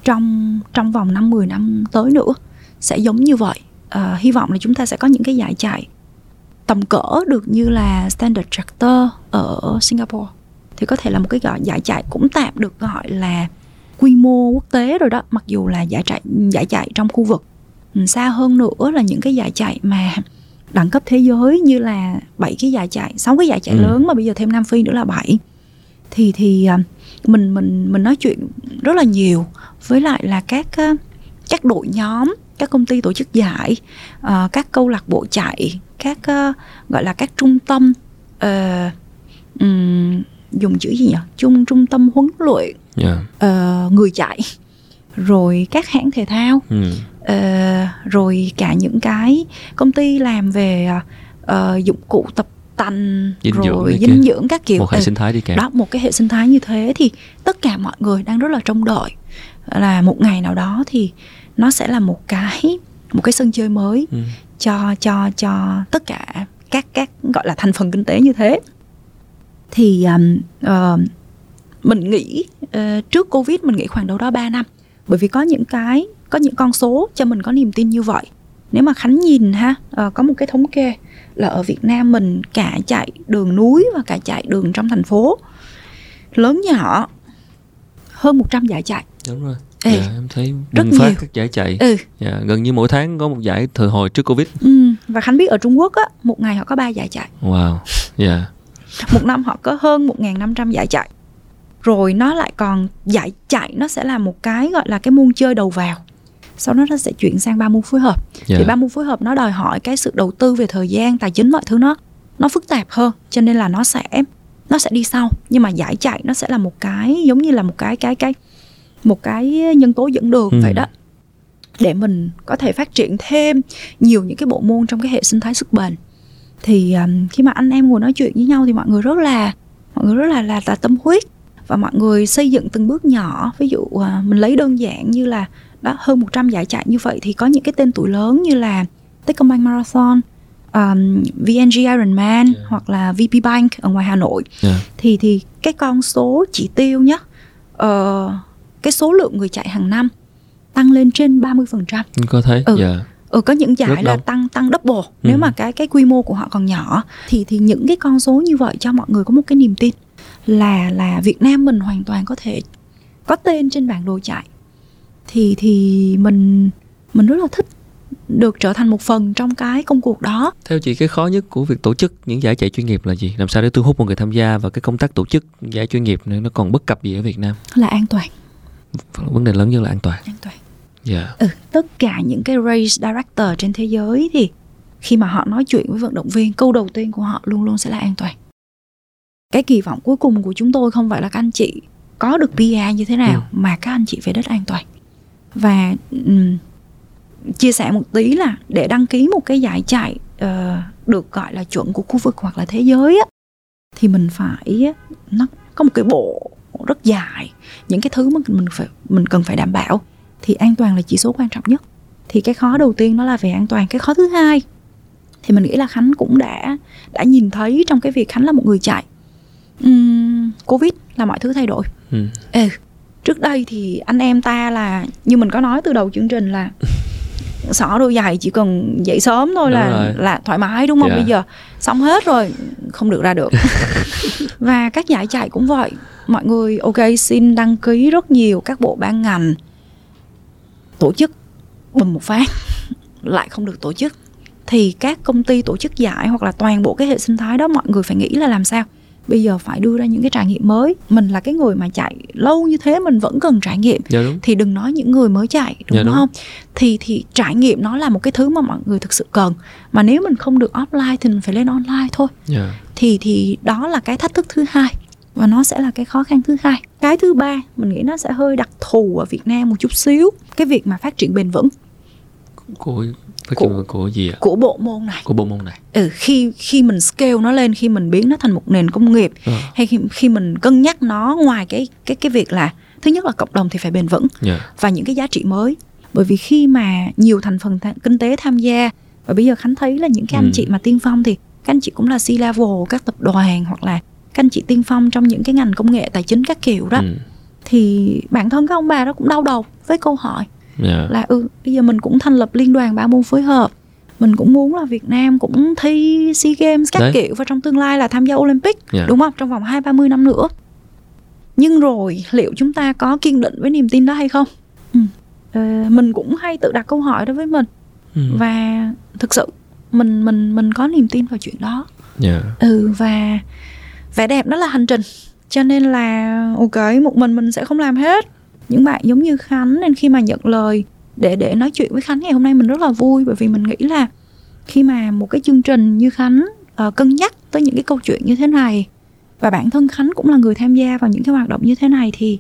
trong trong vòng năm 10 năm tới nữa sẽ giống như vậy. Uh, hy vọng là chúng ta sẽ có những cái giải chạy tầm cỡ được như là Standard Charter ở Singapore. Thì có thể là một cái gọi giải chạy cũng tạm được gọi là quy mô quốc tế rồi đó mặc dù là giải chạy giải chạy trong khu vực. Ừ, xa hơn nữa là những cái giải chạy mà đẳng cấp thế giới như là bảy cái giải chạy sáu cái giải chạy ừ. lớn mà bây giờ thêm Nam Phi nữa là bảy thì thì à, mình mình mình nói chuyện rất là nhiều với lại là các các đội nhóm các công ty tổ chức giải uh, các câu lạc bộ chạy các gọi là các trung tâm uh, um, dùng chữ gì nhỉ trung trung tâm huấn luyện yeah. uh, người chạy rồi các hãng thể thao ừ. Uh, rồi cả những cái công ty làm về uh, dụng cụ tập tành dinh rồi dinh kia. dưỡng các kiểu. Một hệ sinh thái đi kèm đó một cái hệ sinh thái như thế thì tất cả mọi người đang rất là trông đợi. Là một ngày nào đó thì nó sẽ là một cái một cái sân chơi mới ừ. cho cho cho tất cả các các gọi là thành phần kinh tế như thế. Thì um, uh, mình nghĩ uh, trước covid mình nghĩ khoảng đâu đó 3 năm. Bởi vì có những cái có những con số cho mình có niềm tin như vậy. Nếu mà khánh nhìn ha uh, có một cái thống kê là ở Việt Nam mình cả chạy đường núi và cả chạy đường trong thành phố lớn nhỏ hơn 100 giải chạy. Đúng rồi. Ê, dạ, em thấy rất phát nhiều. các giải chạy. Ừ. dạ, gần như mỗi tháng có một giải thời hồi trước covid. Ừ. và khánh biết ở trung quốc á một ngày họ có ba giải chạy. Wow dạ. Một năm họ có hơn 1.500 giải chạy. Rồi nó lại còn giải chạy nó sẽ là một cái gọi là cái môn chơi đầu vào sau đó nó sẽ chuyển sang ba môn phối hợp yeah. thì dạ. ba môn phối hợp nó đòi hỏi cái sự đầu tư về thời gian tài chính mọi thứ nó nó phức tạp hơn cho nên là nó sẽ nó sẽ đi sau nhưng mà giải chạy nó sẽ là một cái giống như là một cái cái cái một cái nhân tố dẫn đường ừ. vậy đó để mình có thể phát triển thêm nhiều những cái bộ môn trong cái hệ sinh thái sức bền thì um, khi mà anh em ngồi nói chuyện với nhau thì mọi người rất là mọi người rất là là, là tâm huyết và mọi người xây dựng từng bước nhỏ ví dụ uh, mình lấy đơn giản như là đó hơn 100 giải chạy như vậy thì có những cái tên tuổi lớn như là Techcombank Marathon um, VNG Ironman yeah. hoặc là VP Bank ở ngoài Hà Nội yeah. thì thì cái con số chỉ tiêu nhá uh, cái số lượng người chạy hàng năm tăng lên trên 30%. Có thấy? Ừ. Yeah. Ừ có những giải Rất là đông. tăng tăng double ừ. nếu mà cái cái quy mô của họ còn nhỏ thì thì những cái con số như vậy cho mọi người có một cái niềm tin là là Việt Nam mình hoàn toàn có thể có tên trên bản đồ chạy thì thì mình mình rất là thích được trở thành một phần trong cái công cuộc đó. Theo chị cái khó nhất của việc tổ chức những giải chạy chuyên nghiệp là gì? Làm sao để thu hút mọi người tham gia và cái công tác tổ chức giải chuyên nghiệp này nó còn bất cập gì ở Việt Nam? Là an toàn. Vấn đề lớn nhất là an toàn. An toàn. Dạ. Yeah. Ừ, tất cả những cái race director trên thế giới thì khi mà họ nói chuyện với vận động viên, câu đầu tiên của họ luôn luôn sẽ là an toàn. Cái kỳ vọng cuối cùng của chúng tôi không phải là các anh chị có được PR như thế nào ừ. mà các anh chị về đất an toàn và um, chia sẻ một tí là để đăng ký một cái giải chạy uh, được gọi là chuẩn của khu vực hoặc là thế giới á thì mình phải nó có một cái bộ rất dài những cái thứ mà mình phải mình cần phải đảm bảo thì an toàn là chỉ số quan trọng nhất. Thì cái khó đầu tiên đó là về an toàn. Cái khó thứ hai thì mình nghĩ là khánh cũng đã đã nhìn thấy trong cái việc khánh là một người chạy. Uhm, covid là mọi thứ thay đổi. Ừ. ừ trước đây thì anh em ta là như mình có nói từ đầu chương trình là xỏ đôi giày chỉ cần dậy sớm thôi đúng là rồi. là thoải mái đúng không yeah. Dạ. bây giờ xong hết rồi không được ra được và các giải chạy cũng vậy mọi người ok xin đăng ký rất nhiều các bộ ban ngành tổ chức bùm một phát lại không được tổ chức thì các công ty tổ chức giải hoặc là toàn bộ cái hệ sinh thái đó mọi người phải nghĩ là làm sao bây giờ phải đưa ra những cái trải nghiệm mới. Mình là cái người mà chạy lâu như thế mình vẫn cần trải nghiệm. Dạ đúng. thì đừng nói những người mới chạy đúng, dạ đúng. không? Thì thì trải nghiệm nó là một cái thứ mà mọi người thực sự cần. Mà nếu mình không được offline thì mình phải lên online thôi. Dạ. thì thì đó là cái thách thức thứ hai. Và nó sẽ là cái khó khăn thứ hai. Cái thứ ba mình nghĩ nó sẽ hơi đặc thù ở việt nam một chút xíu. Cái việc mà phát triển bền vững. Của Phát của, của gì ạ? Của bộ môn này. Của bộ môn này. Ừ, khi khi mình scale nó lên, khi mình biến nó thành một nền công nghiệp à. hay khi khi mình cân nhắc nó ngoài cái cái cái việc là thứ nhất là cộng đồng thì phải bền vững yeah. Dạ. và những cái giá trị mới. Bởi vì khi mà nhiều thành phần th- kinh tế tham gia và bây giờ Khánh thấy là những cái anh ừ. chị mà tiên phong thì các anh chị cũng là C-level các tập đoàn hoặc là các anh chị tiên phong trong những cái ngành công nghệ tài chính các kiểu đó. Ừ. Thì bản thân các ông bà đó cũng đau đầu với câu hỏi yeah. Dạ. là ừ bây giờ mình cũng thành lập liên đoàn ba môn phối hợp mình cũng muốn là Việt Nam cũng thi SEA Games các Đấy. kiểu và trong tương lai là tham gia Olympic yeah. Dạ. đúng không trong vòng hai ba mươi năm nữa nhưng rồi liệu chúng ta có kiên định với niềm tin đó hay không ừ. ờ, mình cũng hay tự đặt câu hỏi đó với mình ừ. và thực sự mình mình mình có niềm tin vào chuyện đó yeah. Dạ. ừ và vẻ đẹp đó là hành trình cho nên là ok một mình mình sẽ không làm hết những bạn giống như khánh nên khi mà nhận lời để để nói chuyện với khánh ngày hôm nay mình rất là vui bởi vì mình nghĩ là khi mà một cái chương trình như khánh uh, cân nhắc tới những cái câu chuyện như thế này và bản thân khánh cũng là người tham gia vào những cái hoạt động như thế này thì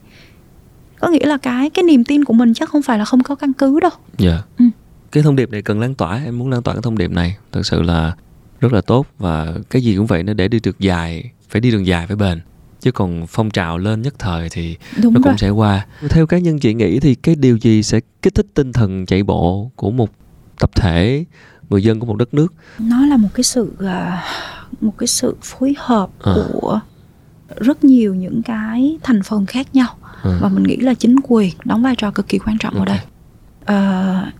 có nghĩa là cái cái niềm tin của mình chắc không phải là không có căn cứ đâu dạ yeah. ừ. cái thông điệp này cần lan tỏa em muốn lan tỏa cái thông điệp này thật sự là rất là tốt và cái gì cũng vậy nó để đi được dài phải đi đường dài phải bền chứ còn phong trào lên nhất thời thì Đúng nó rồi. cũng sẽ qua theo cá nhân chị nghĩ thì cái điều gì sẽ kích thích tinh thần chạy bộ của một tập thể người dân của một đất nước nó là một cái sự à, một cái sự phối hợp à. của rất nhiều những cái thành phần khác nhau à. và mình nghĩ là chính quyền đóng vai trò cực kỳ quan trọng okay. ở đây à,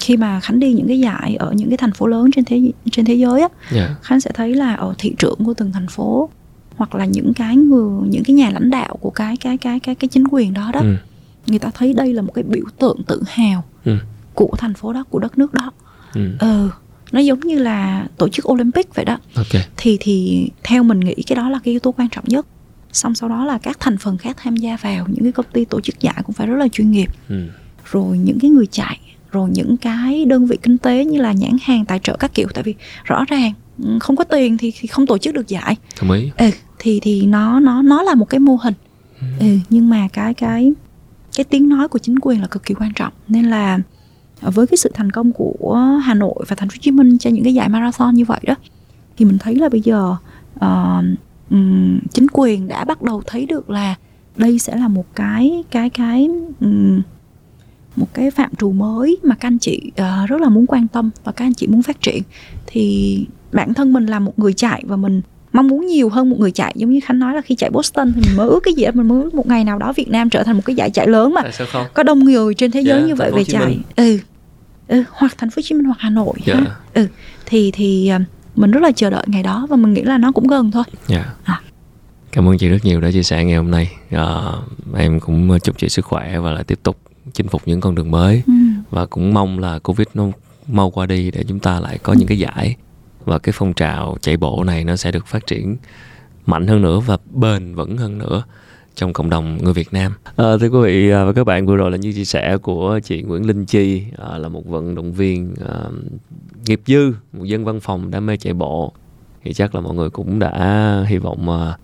khi mà khánh đi những cái giải ở những cái thành phố lớn trên thế trên thế giới á yeah. Dạ. khánh sẽ thấy là ở thị trưởng của từng thành phố hoặc là những cái người những cái nhà lãnh đạo của cái cái cái cái cái chính quyền đó đó ừ. người ta thấy đây là một cái biểu tượng tự hào ừ. của thành phố đó của đất nước đó ừ. ừ nó giống như là tổ chức Olympic vậy đó okay. thì thì theo mình nghĩ cái đó là cái yếu tố quan trọng nhất xong sau đó là các thành phần khác tham gia vào những cái công ty tổ chức giải cũng phải rất là chuyên nghiệp ừ. rồi những cái người chạy rồi những cái đơn vị kinh tế như là nhãn hàng tài trợ các kiểu tại vì rõ ràng không có tiền thì, thì không tổ chức được giải. Đồng ý. Ừ, thì thì nó nó nó là một cái mô hình. Ừ. Ừ, nhưng mà cái cái cái tiếng nói của chính quyền là cực kỳ quan trọng. Nên là với cái sự thành công của Hà Nội và Thành phố Hồ Chí Minh cho những cái giải marathon như vậy đó thì mình thấy là bây giờ uh, um, chính quyền đã bắt đầu thấy được là đây sẽ là một cái cái cái um, một cái phạm trù mới mà các anh chị uh, rất là muốn quan tâm và các anh chị muốn phát triển. Thì bản thân mình là một người chạy và mình mong muốn nhiều hơn một người chạy giống như khánh nói là khi chạy boston thì mình mơ ước cái gì đó mình mơ ước một ngày nào đó việt nam trở thành một cái giải chạy lớn mà có đông người trên thế giới yeah, dạ, như vậy về chạy ừ. ừ hoặc thành phố hồ chí minh hoặc hà nội yeah. Dạ. ừ thì thì ờ, mình rất là chờ đợi ngày đó và mình nghĩ là nó cũng gần thôi yeah. Dạ. à. cảm ơn chị rất nhiều đã chia sẻ ngày hôm nay à, em cũng chúc chị sức khỏe và lại tiếp tục chinh phục những con đường mới ừ. và cũng mong là covid nó mau qua đi để chúng ta lại có ừ. những cái giải và cái phong trào chạy bộ này nó sẽ được phát triển mạnh hơn nữa và bền vững hơn nữa trong cộng đồng người Việt Nam. À, thưa quý vị à, và các bạn vừa rồi là như chia sẻ của chị Nguyễn Linh Chi à, là một vận động viên à, nghiệp dư, một dân văn phòng đam mê chạy bộ. Thì chắc là mọi người cũng đã hy vọng à,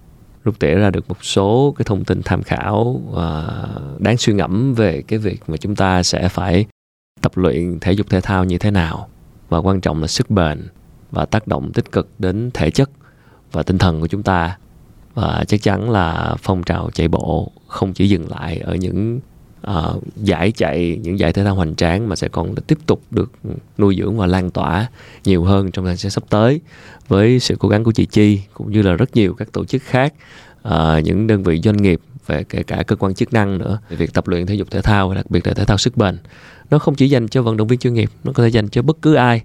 rút tỉa ra được một số cái thông tin tham khảo à, đáng suy ngẫm về cái việc mà chúng ta sẽ phải tập luyện thể dục thể thao như thế nào. Và quan trọng là sức bền và tác động tích cực đến thể chất và tinh thần của chúng ta. Và chắc chắn là phong trào chạy bộ không chỉ dừng lại ở những uh, giải chạy những giải thể thao hoành tráng mà sẽ còn tiếp tục được nuôi dưỡng và lan tỏa nhiều hơn trong thời gian sắp tới với sự cố gắng của chị Chi cũng như là rất nhiều các tổ chức khác uh, những đơn vị doanh nghiệp về kể cả cơ quan chức năng nữa việc tập luyện thể dục thể thao đặc biệt là thể thao sức bền. Nó không chỉ dành cho vận động viên chuyên nghiệp nó có thể dành cho bất cứ ai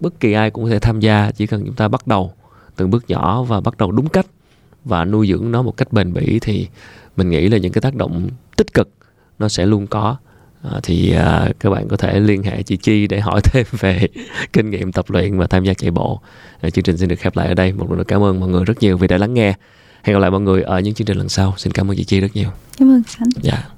bất kỳ ai cũng có thể tham gia chỉ cần chúng ta bắt đầu từng bước nhỏ và bắt đầu đúng cách và nuôi dưỡng nó một cách bền bỉ thì mình nghĩ là những cái tác động tích cực nó sẽ luôn có. À, thì à, các bạn có thể liên hệ chị Chi để hỏi thêm về kinh nghiệm tập luyện và tham gia chạy bộ. À, chương trình xin được khép lại ở đây. Một lần nữa cảm ơn mọi người rất nhiều vì đã lắng nghe. Hẹn gặp lại mọi người ở những chương trình lần sau. Xin cảm ơn chị Chi rất nhiều. Cảm ơn anh dạ